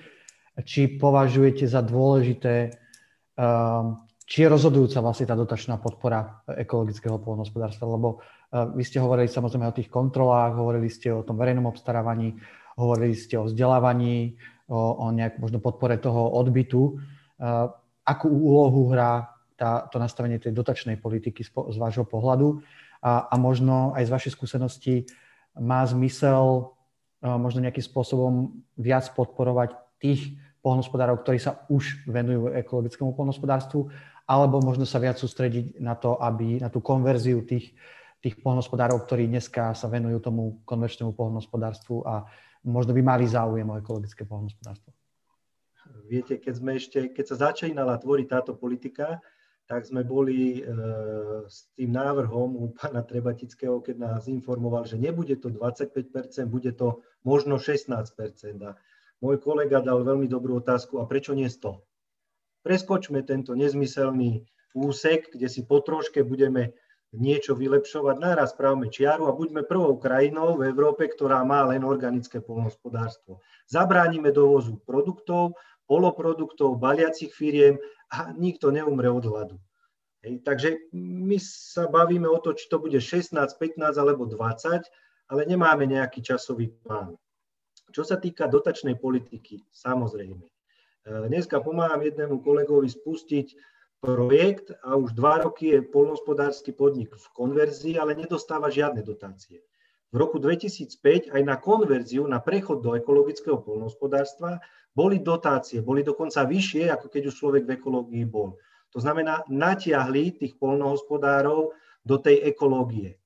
Speaker 1: Či považujete za dôležité, eh, či je rozhodujúca vlastne tá dotačná podpora ekologického poľnohospodárstva? Lebo eh, vy ste hovorili samozrejme o tých kontrolách, hovorili ste o tom verejnom obstarávaní, hovorili ste o vzdelávaní, o, o nejak možno podpore toho odbytu. Akú úlohu hrá tá, to nastavenie tej dotačnej politiky z, z vášho pohľadu a, a možno aj z vašej skúsenosti má zmysel možno nejakým spôsobom viac podporovať tých polnospodárov, ktorí sa už venujú ekologickému polnospodárstvu, alebo možno sa viac sústrediť na to, aby na tú konverziu tých, tých polnospodárov, ktorí dneska sa venujú tomu konverčnému polnospodárstvu a možno by mali záujem o ekologické polnospodárstvo.
Speaker 4: Viete, keď, sme ešte, keď sa začínala tvoriť táto politika, tak sme boli e, s tým návrhom u pána Trebatického, keď nás informoval, že nebude to 25%, bude to možno 16%. A môj kolega dal veľmi dobrú otázku, a prečo nie 100? Preskočme tento nezmyselný úsek, kde si po troške budeme niečo vylepšovať, naraz spravme čiaru a buďme prvou krajinou v Európe, ktorá má len organické polnohospodárstvo. Zabránime dovozu produktov, poloproduktov, baliacich firiem a nikto neumre od hladu. Hej, takže my sa bavíme o to, či to bude 16, 15 alebo 20, ale nemáme nejaký časový plán. Čo sa týka dotačnej politiky, samozrejme. E, dneska pomáham jednému kolegovi spustiť projekt a už dva roky je polnospodársky podnik v konverzii, ale nedostáva žiadne dotácie. V roku 2005 aj na konverziu, na prechod do ekologického polnohospodárstva boli dotácie, boli dokonca vyššie, ako keď už človek v ekológii bol. To znamená, natiahli tých polnohospodárov do tej ekológie.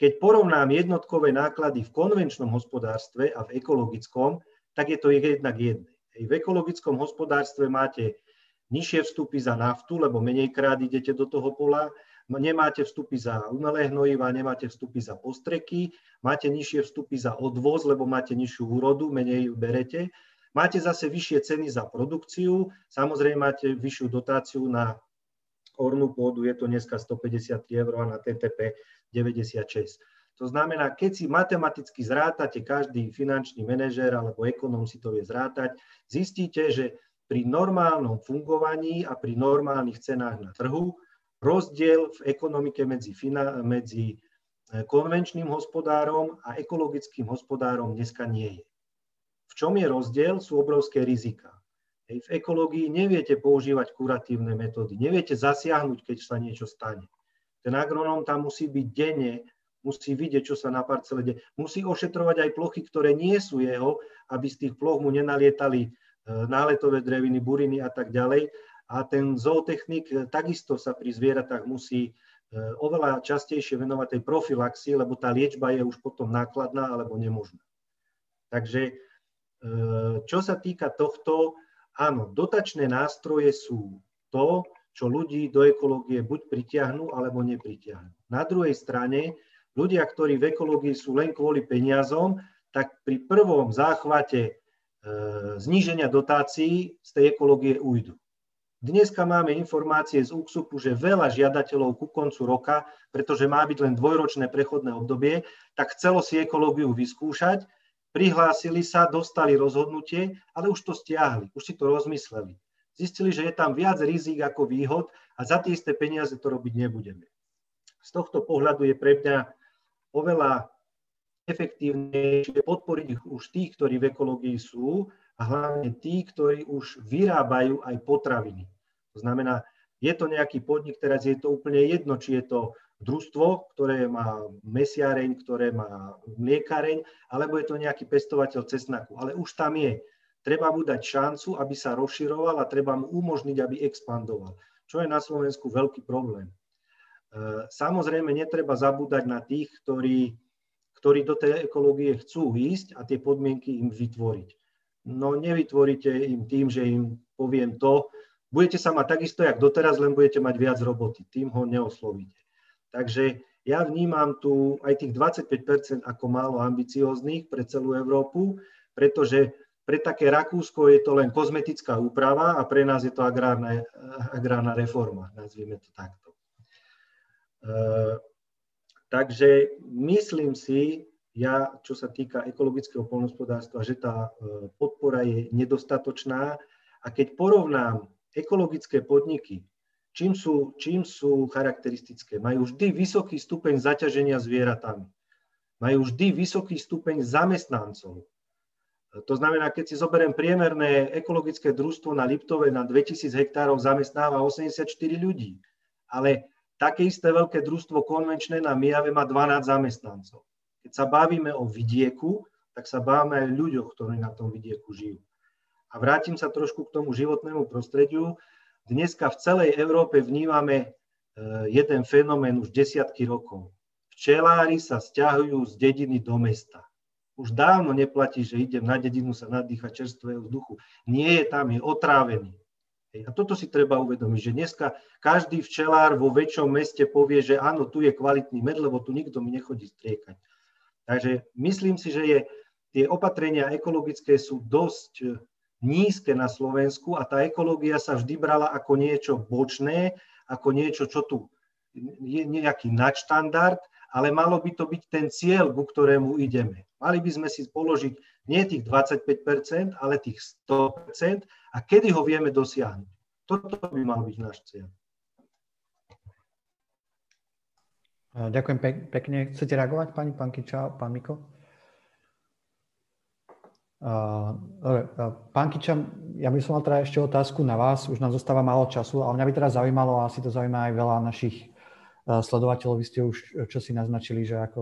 Speaker 4: Keď porovnám jednotkové náklady v konvenčnom hospodárstve a v ekologickom, tak je to jednak jedné. V ekologickom hospodárstve máte nižšie vstupy za naftu, lebo menejkrát idete do toho pola, nemáte vstupy za umelé hnojiva, nemáte vstupy za postreky, máte nižšie vstupy za odvoz, lebo máte nižšiu úrodu, menej berete Máte zase vyššie ceny za produkciu, samozrejme máte vyššiu dotáciu na ornú pôdu, je to dneska 150 eur a na TTP 96. To znamená, keď si matematicky zrátate, každý finančný manažér alebo ekonóm si to vie zrátať, zistíte, že pri normálnom fungovaní a pri normálnych cenách na trhu rozdiel v ekonomike medzi, medzi eh, konvenčným hospodárom a ekologickým hospodárom dneska nie je. V čom je rozdiel? Sú obrovské rizika. Hej, v ekológii neviete používať kuratívne metódy, neviete zasiahnuť, keď sa niečo stane. Ten agronóm tam musí byť denne, musí vidieť, čo sa na parcele deje, musí ošetrovať aj plochy, ktoré nie sú jeho, aby z tých ploch mu nenalietali e, náletové dreviny, buriny a tak ďalej. A ten zootechnik e, takisto sa pri zvieratách musí e, oveľa častejšie venovať tej profilaxii, lebo tá liečba je už potom nákladná alebo nemožná. Takže čo sa týka tohto, áno, dotačné nástroje sú to, čo ľudí do ekológie buď pritiahnu, alebo nepritiahnu. Na druhej strane ľudia, ktorí v ekológii sú len kvôli peniazom, tak pri prvom záchvate e, zníženia dotácií z tej ekológie ujdu. Dneska máme informácie z UKSUPu, že veľa žiadateľov ku koncu roka, pretože má byť len dvojročné prechodné obdobie, tak chcelo si ekológiu vyskúšať, prihlásili sa, dostali rozhodnutie, ale už to stiahli, už si to rozmysleli. Zistili, že je tam viac rizik ako výhod a za tie isté peniaze to robiť nebudeme. Z tohto pohľadu je pre mňa oveľa efektívnejšie podporiť už tých, ktorí v ekológii sú a hlavne tí, ktorí už vyrábajú aj potraviny. To znamená, je to nejaký podnik, teraz je to úplne jedno, či je to družstvo, ktoré má mesiareň, ktoré má mliekareň, alebo je to nejaký pestovateľ cesnaku. Ale už tam je. Treba mu dať šancu, aby sa rozširoval a treba mu umožniť, aby expandoval. Čo je na Slovensku veľký problém. E, samozrejme, netreba zabúdať na tých, ktorí, ktorí do tej ekológie chcú ísť a tie podmienky im vytvoriť no nevytvoríte im tým, že im poviem to, budete sa mať takisto, jak doteraz, len budete mať viac roboty, tým ho neoslovíte. Takže ja vnímam tu aj tých 25% ako málo ambicióznych pre celú Európu, pretože pre také Rakúsko je to len kozmetická úprava a pre nás je to agrárna, agrárna reforma, nazvime to takto. E, takže myslím si, ja, čo sa týka ekologického polnospodárstva, že tá e, podpora je nedostatočná. A keď porovnám ekologické podniky, čím sú, čím sú charakteristické? Majú vždy vysoký stupeň zaťaženia zvieratami. Majú vždy vysoký stupeň zamestnancov. To znamená, keď si zoberiem priemerné ekologické družstvo na Liptove na 2000 hektárov zamestnáva 84 ľudí. Ale také isté veľké družstvo konvenčné na Mijave má 12 zamestnancov. Keď sa bavíme o vidieku, tak sa bavíme aj o ľuďoch, ktorí na tom vidieku žijú. A vrátim sa trošku k tomu životnému prostrediu. Dneska v celej Európe vnímame e, jeden fenomén už desiatky rokov. Včelári sa stiahujú z dediny do mesta. Už dávno neplatí, že idem na dedinu sa nadýchať čerstvého vzduchu. Nie je tam, je otrávený. A toto si treba uvedomiť, že dneska každý včelár vo väčšom meste povie, že áno, tu je kvalitný med, lebo tu nikto mi nechodí striekať. Takže myslím si, že je, tie opatrenia ekologické sú dosť e, nízke na Slovensku a tá ekológia sa vždy brala ako niečo bočné, ako niečo, čo tu je nejaký nadštandard, ale malo by to byť ten cieľ, ku ktorému ideme. Mali by sme si položiť nie tých 25%, ale tých 100% a kedy ho vieme dosiahnuť. Toto by mal byť náš cieľ.
Speaker 1: Ďakujem pekne. Chcete reagovať, pani Pankiča, pán Miko? Pán Kiča, ja by som mal teda ešte otázku na vás. Už nám zostáva málo času, ale mňa by teraz zaujímalo, a asi to zaujíma aj veľa našich sledovateľov. Vy ste už čo si naznačili, že ako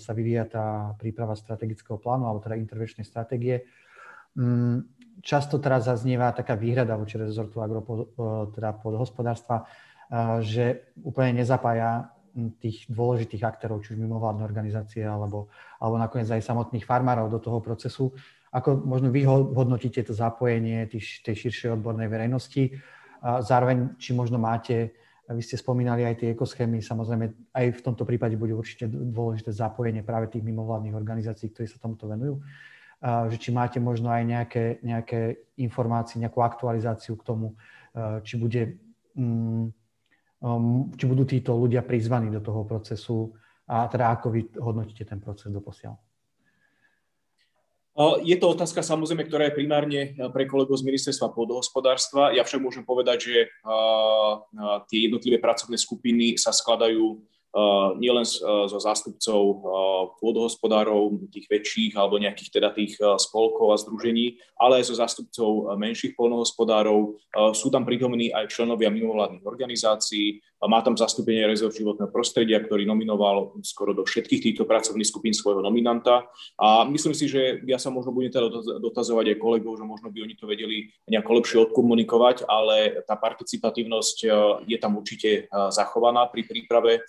Speaker 1: sa vyvíja tá príprava strategického plánu, alebo teda intervenčnej stratégie. Mm, často teraz zaznieva taká výhrada voči rezortu agro, teda podhospodárstva, že úplne nezapája tých dôležitých aktérov, či už mimovládne organizácie, alebo, alebo nakoniec aj samotných farmárov do toho procesu. Ako možno vy hodnotíte to zapojenie tých, tej širšej odbornej verejnosti? A zároveň, či možno máte, vy ste spomínali aj tie ekoschémy, samozrejme aj v tomto prípade bude určite dôležité zapojenie práve tých mimovládnych organizácií, ktorí sa tomuto venujú. Že či máte možno aj nejaké, nejaké informácie, nejakú aktualizáciu k tomu, či bude... Mm, um, či budú títo ľudia prizvaní do toho procesu a teda ako vy hodnotíte ten proces do posiaľ?
Speaker 2: Je to otázka samozrejme, ktorá je primárne pre kolegov z ministerstva pôdohospodárstva. Ja však môžem povedať, že tie jednotlivé pracovné skupiny sa skladajú nielen zo zástupcov pôdohospodárov, tých väčších alebo nejakých teda tých spolkov a združení, ale aj zo zástupcov menších polnohospodárov. Sú tam prítomní aj členovia mimovládnych organizácií, má tam zastúpenie rezort životného prostredia, ktorý nominoval skoro do všetkých týchto pracovných skupín svojho nominanta. A myslím si, že ja sa možno budem teda dotazovať aj kolegov, že možno by oni to vedeli nejako lepšie odkomunikovať, ale tá participatívnosť je tam určite zachovaná pri príprave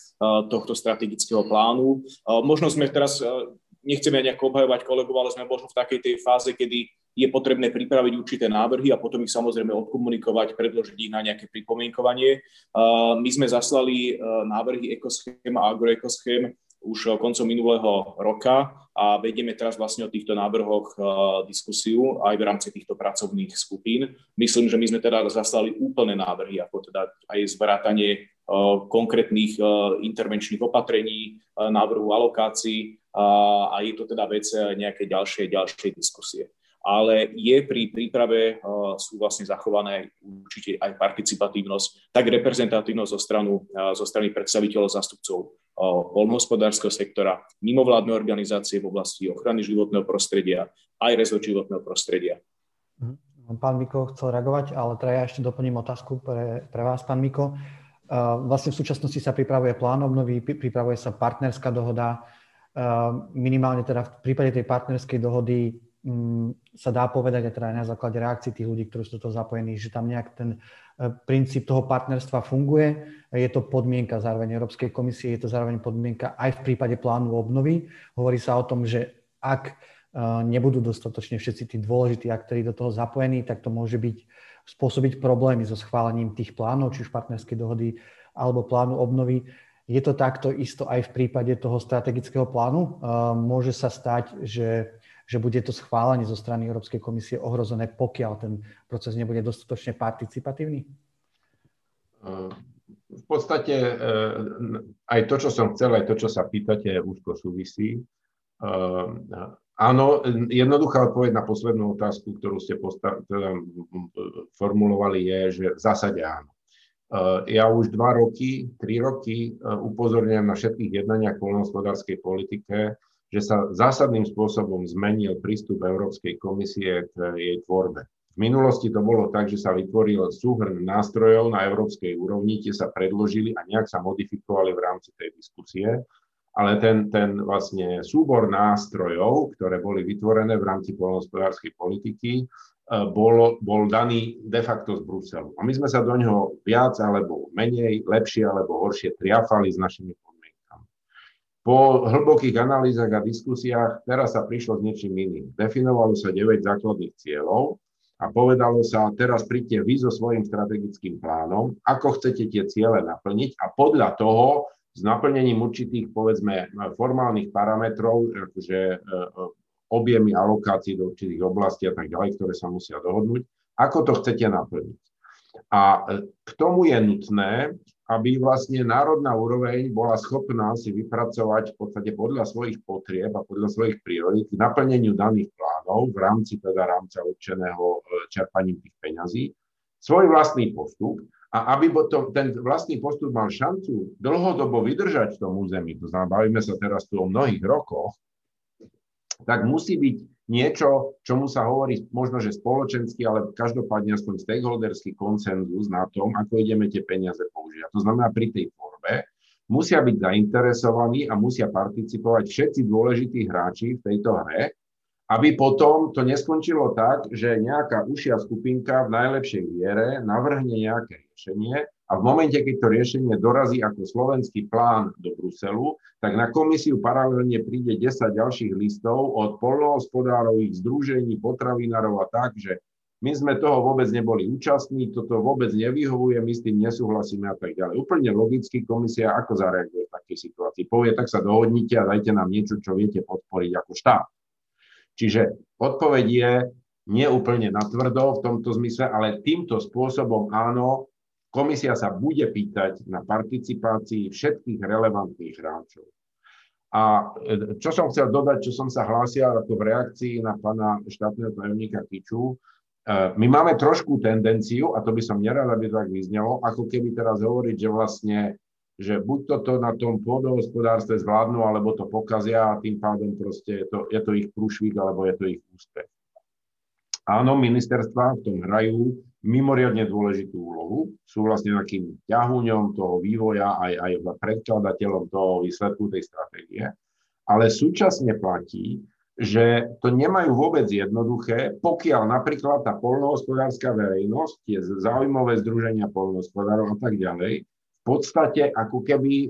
Speaker 2: tohto strategického plánu. Možno sme teraz, nechceme nejako obhajovať kolegov, ale sme možno v takej tej fáze, kedy je potrebné pripraviť určité návrhy a potom ich samozrejme odkomunikovať, predložiť ich na nejaké pripomienkovanie. My sme zaslali návrhy ekoschém a agroekoschém už koncom minulého roka a vedieme teraz vlastne o týchto návrhoch diskusiu aj v rámci týchto pracovných skupín. Myslím, že my sme teda zaslali úplné návrhy, ako teda aj zvrátanie konkrétnych intervenčných opatrení, návrhu alokácií a je to teda vec nejakej ďalšej, ďalšej diskusie ale je pri príprave, sú vlastne zachované určite aj participatívnosť, tak reprezentatívnosť zo, stranu, zo strany predstaviteľov zástupcov voľnohospodárskeho sektora, mimovládne organizácie v oblasti ochrany životného prostredia, aj rezort životného prostredia.
Speaker 1: Mhm. Pán Miko chcel reagovať, ale teda ja ešte doplním otázku pre, pre vás, pán Miko. Vlastne v súčasnosti sa pripravuje plán obnovy, pripravuje sa partnerská dohoda. Minimálne teda v prípade tej partnerskej dohody Mm, sa dá povedať, a teda na základe reakcií tých ľudí, ktorí sú to zapojení, že tam nejak ten e, princíp toho partnerstva funguje. Je to podmienka zároveň Európskej komisie, je to zároveň podmienka aj v prípade plánu obnovy. Hovorí sa o tom, že ak e, nebudú dostatočne všetci tí dôležití aktéri do toho zapojení, tak to môže byť spôsobiť problémy so schválením tých plánov, či už partnerskej dohody alebo plánu obnovy. Je to takto isto aj v prípade toho strategického plánu. E, môže sa stať, že že bude to schválenie zo strany Európskej komisie ohrozené, pokiaľ ten proces nebude dostatočne participatívny?
Speaker 3: V podstate eh, aj to, čo som chcel, aj to, čo sa pýtate, úzko súvisí. Eh, áno, jednoduchá odpoveď na poslednú otázku, ktorú ste postav, teda formulovali, je, že v zásade áno. Eh, ja už dva roky, tri roky upozorňujem na všetkých jednaniach poľnohospodárskej politike, že sa zásadným spôsobom zmenil prístup Európskej komisie k jej tvorbe. V minulosti to bolo tak, že sa vytvoril súhrn nástrojov na európskej úrovni, tie sa predložili a nejak sa modifikovali v rámci tej diskusie, ale ten, ten vlastne súbor nástrojov, ktoré boli vytvorené v rámci poľnohospodárskej politiky, e, bol, bol daný de facto z Bruselu. A my sme sa do neho viac alebo menej, lepšie alebo horšie triafali s našimi po hlbokých analýzach a diskusiách teraz sa prišlo s niečím iným. Definovalo sa 9 základných cieľov a povedalo sa, teraz príďte vy so svojím strategickým plánom, ako chcete tie ciele naplniť a podľa toho s naplnením určitých, povedzme, formálnych parametrov, akože e, e, objemy alokácií do určitých oblastí a tak ďalej, ktoré sa musia dohodnúť, ako to chcete naplniť. A e, k tomu je nutné, aby vlastne národná úroveň bola schopná si vypracovať v podstate podľa svojich potrieb a podľa svojich priorít k naplneniu daných plánov v rámci teda rámca určeného e, čerpaním tých peňazí, svoj vlastný postup a aby to, ten vlastný postup mal šancu dlhodobo vydržať v tom území, to znamená, bavíme sa teraz tu o mnohých rokoch, tak musí byť niečo, čomu sa hovorí možno, že spoločenský, ale každopádne aspoň stakeholderský konsenzus na tom, ako ideme tie peniaze použiť. To znamená, pri tej tvorbe musia byť zainteresovaní a musia participovať všetci dôležití hráči v tejto hre, aby potom to neskončilo tak, že nejaká ušia skupinka v najlepšej viere navrhne nejaké riešenie a v momente, keď to riešenie dorazí ako slovenský plán do Bruselu, tak na komisiu paralelne príde 10 ďalších listov od polnohospodárov, ich združení, potravinárov a tak, že my sme toho vôbec neboli účastní, toto vôbec nevyhovuje, my s tým nesúhlasíme a tak ďalej. Úplne logicky komisia ako zareaguje v takej situácii? Povie, tak sa dohodnite a dajte nám niečo, čo viete podporiť ako štát. Čiže odpoveď je nie úplne natvrdo v tomto zmysle, ale týmto spôsobom áno, Komisia sa bude pýtať na participácii všetkých relevantných hráčov. A e, čo som chcel dodať, čo som sa hlásil ako v reakcii na pána štátneho tajomníka Kiču, e, my máme trošku tendenciu, a to by som nerad, aby to tak vyznelo, ako keby teraz hovoriť, že vlastne že buď toto na tom pôdohospodárstve zvládnu, alebo to pokazia a tým pádom proste je to, je to ich prúšvik, alebo je to ich úspech. Áno, ministerstva v tom hrajú mimoriadne dôležitú úlohu. Sú vlastne takým ťahuňom toho vývoja aj, aj predkladateľom toho výsledku tej stratégie. Ale súčasne platí, že to nemajú vôbec jednoduché, pokiaľ napríklad tá polnohospodárska verejnosť, tie záujmové združenia polnohospodárov a tak ďalej, podstate ako keby e, e,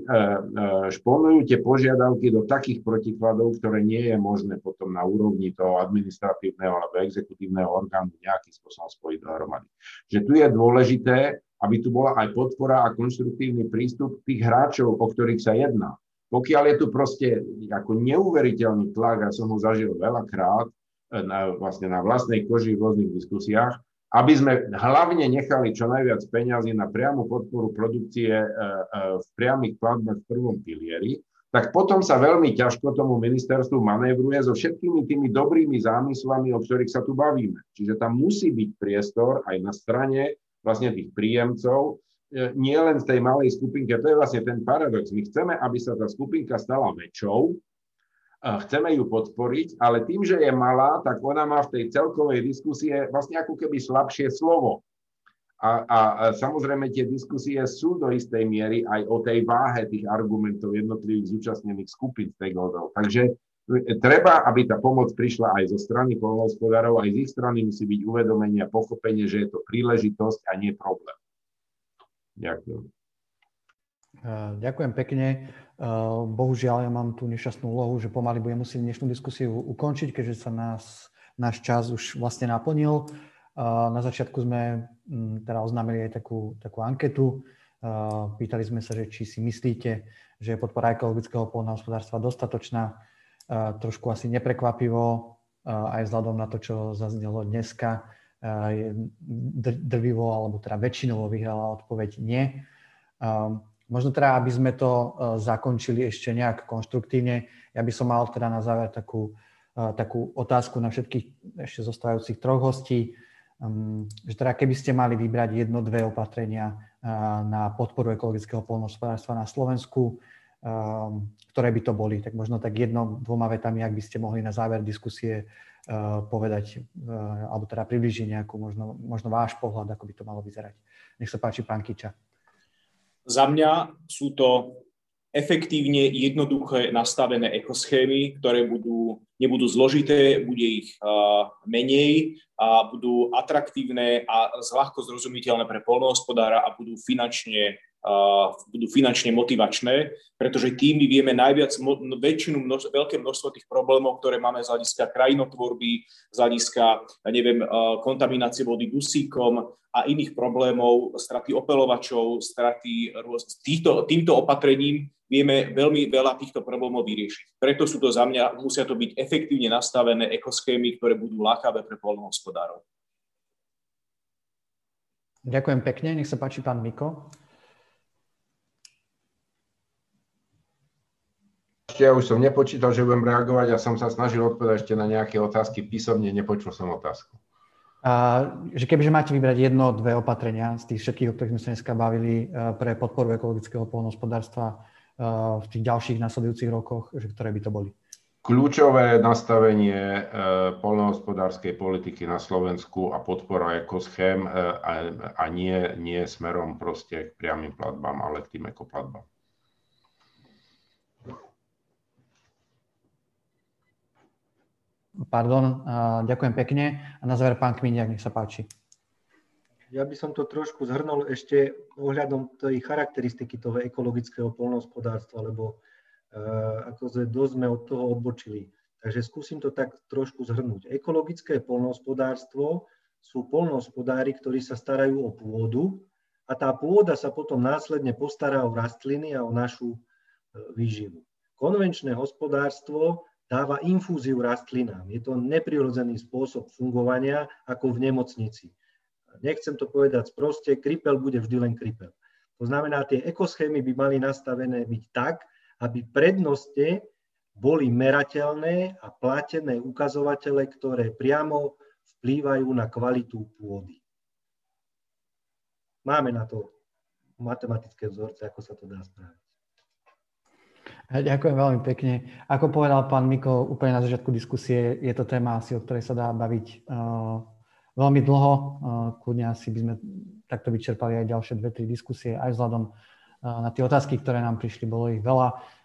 Speaker 3: šponujú tie požiadavky do takých protikladov, ktoré nie je možné potom na úrovni toho administratívneho alebo exekutívneho orgánu nejakým spôsobom spojiť dohromady. Že tu je dôležité, aby tu bola aj podpora a konštruktívny prístup tých hráčov, o ktorých sa jedná. Pokiaľ je tu proste ako neuveriteľný tlak, ja som ho zažil veľakrát, e, na, vlastne na vlastnej koži v rôznych diskusiách, aby sme hlavne nechali čo najviac peňazí na priamu podporu produkcie e, e, v priamých platbách v prvom pilieri, tak potom sa veľmi ťažko tomu ministerstvu manévruje so všetkými tými dobrými zámyslami, o ktorých sa tu bavíme. Čiže tam musí byť priestor aj na strane vlastne tých príjemcov, E, nie len v tej malej skupinke, to je vlastne ten paradox. My chceme, aby sa tá skupinka stala väčšou, chceme ju podporiť, ale tým, že je malá, tak ona má v tej celkovej diskusie vlastne ako keby slabšie slovo. A, a, a samozrejme tie diskusie sú do istej miery aj o tej váhe tých argumentov jednotlivých zúčastnených skupín stakeholderov. Takže e, treba, aby tá pomoc prišla aj zo strany poľnohospodárov, aj z ich strany musí byť uvedomenie a pochopenie, že je to príležitosť a nie problém. Ďakujem.
Speaker 1: Ďakujem pekne. Bohužiaľ, ja mám tú nešťastnú úlohu, že pomaly budem musieť dnešnú diskusiu ukončiť, keďže sa nás, náš čas už vlastne naplnil. Na začiatku sme teda oznámili aj takú, takú anketu. Pýtali sme sa, že či si myslíte, že je podpora ekologického poľnohospodárstva dostatočná. Trošku asi neprekvapivo, aj vzhľadom na to, čo zaznelo dneska, drvivo alebo teda väčšinovo vyhrala odpoveď nie. Možno teda, aby sme to e, zakončili ešte nejak konštruktívne, ja by som mal teda na záver takú, e, takú otázku na všetkých ešte zostávajúcich troch hostí, že teda keby ste mali vybrať jedno, dve opatrenia e, na podporu ekologického polnohospodárstva na Slovensku, ktoré by to boli, tak možno tak jedno, dvoma vetami, ak by ste mohli na záver diskusie povedať, alebo teda približiť nejakú, možno, možno váš pohľad, ako by to malo vyzerať. Nech sa páči, pán Kiča.
Speaker 2: Za mňa sú to efektívne, jednoduché nastavené ekoschémy, ktoré budú, nebudú zložité, bude ich uh, menej a budú atraktívne a ľahko zrozumiteľné pre polnohospodára a budú finančne budú finančne motivačné, pretože tým my vieme najviac, väčšinu, množ, veľké množstvo tých problémov, ktoré máme z hľadiska krajinotvorby, z hľadiska, ja neviem, kontaminácie vody dusíkom a iných problémov, straty opelovačov, straty týchto, týmto opatrením vieme veľmi veľa týchto problémov vyriešiť. Preto sú to za mňa, musia to byť efektívne nastavené ekoschémy, ktoré budú lákavé pre polnohospodárov.
Speaker 1: Ďakujem pekne, nech sa páči pán Miko.
Speaker 3: Ja už som nepočítal, že budem reagovať a som sa snažil odpovedať ešte na nejaké otázky písomne, nepočul som otázku.
Speaker 1: A, že kebyže máte vybrať jedno, dve opatrenia z tých všetkých, o ktorých sme sa dneska bavili, e, pre podporu ekologického polnohospodárstva e, v tých ďalších nasledujúcich rokoch, že ktoré by to boli?
Speaker 3: Kľúčové nastavenie e, polnohospodárskej politiky na Slovensku a podpora ekoschém a, a nie, nie smerom proste k priamým platbám, ale k tým ekoplatbám.
Speaker 1: Pardon, ďakujem pekne. A na záver pán Kminiak, nech sa páči.
Speaker 4: Ja by som to trošku zhrnul ešte ohľadom tej charakteristiky toho ekologického polnohospodárstva, lebo uh, ako sme dosť sme od toho odbočili. Takže skúsim to tak trošku zhrnúť. Ekologické polnohospodárstvo sú polnohospodári, ktorí sa starajú o pôdu a tá pôda sa potom následne postará o rastliny a o našu e, výživu. Konvenčné hospodárstvo dáva infúziu rastlinám. Je to neprirodzený spôsob fungovania ako v nemocnici. Nechcem to povedať sproste, kripel bude vždy len kripel. To znamená, tie ekoschémy by mali nastavené byť tak, aby prednosti boli merateľné a platené ukazovatele, ktoré priamo vplývajú na kvalitu pôdy. Máme na to matematické vzorce, ako sa to dá spraviť.
Speaker 1: Ďakujem veľmi pekne. Ako povedal pán Miko úplne na začiatku diskusie, je to téma asi, o ktorej sa dá baviť uh, veľmi dlho. Uh, kľudne asi by sme takto vyčerpali aj ďalšie dve, tri diskusie, aj vzhľadom uh, na tie otázky, ktoré nám prišli, bolo ich veľa.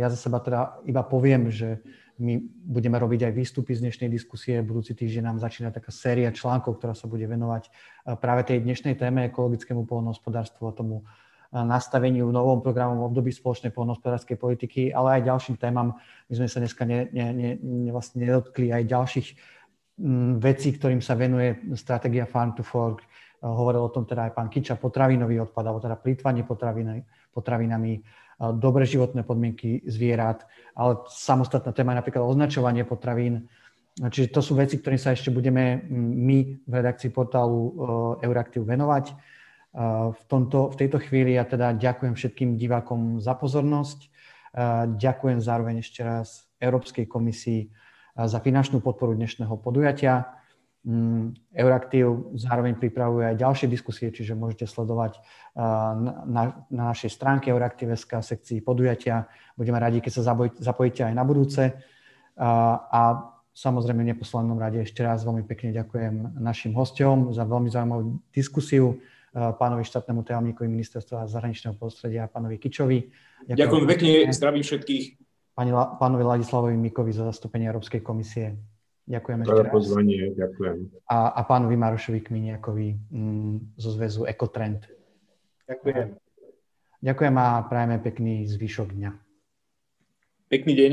Speaker 1: Ja za seba teda iba poviem, že my budeme robiť aj výstupy z dnešnej diskusie. Budúci týždeň nám začína taká séria článkov, ktorá sa bude venovať práve tej dnešnej téme ekologickému polnohospodárstvu a tomu nastaveniu v novom programovom období spoločnej poľnohospodárskej politiky, ale aj ďalším témam. My sme sa dneska ne, ne, ne, ne, vlastne nedotkli aj ďalších mm, vecí, ktorým sa venuje stratégia Farm to Fork, hovoril o tom teda aj pán Kiča, potravinový odpad, alebo teda plýtvanie potravinami, dobré životné podmienky zvierat, ale samostatná téma je napríklad označovanie potravín. Čiže to sú veci, ktorým sa ešte budeme my v redakcii portálu Euraktiv venovať. V, tomto, v tejto chvíli ja teda ďakujem všetkým divákom za pozornosť. Ďakujem zároveň ešte raz Európskej komisii za finančnú podporu dnešného podujatia. Mm, Euraktiv zároveň pripravuje aj ďalšie diskusie, čiže môžete sledovať na, na, na našej stránke Euraktiv.sk sekcii podujatia. Budeme radi, keď sa zapojíte aj na budúce. A, a samozrejme v neposlednom rade ešte raz veľmi pekne ďakujem našim hostom za veľmi zaujímavú diskusiu pánovi štátnemu tajomníkovi ministerstva zahraničného prostredia, pánovi Kičovi.
Speaker 2: Ďakujem, ďakujem pekne, zdravím všetkých.
Speaker 1: Pani, pánovi Ladislavovi Mikovi za zastúpenie Európskej komisie. Ďakujem
Speaker 3: ešte raz. pozvanie, ďakujem.
Speaker 1: A, a pánovi Marošovi Kminiakovi mm, zo zväzu Ekotrend.
Speaker 4: Ďakujem.
Speaker 1: Ďakujem a prajeme pekný zvyšok dňa.
Speaker 2: Pekný deň.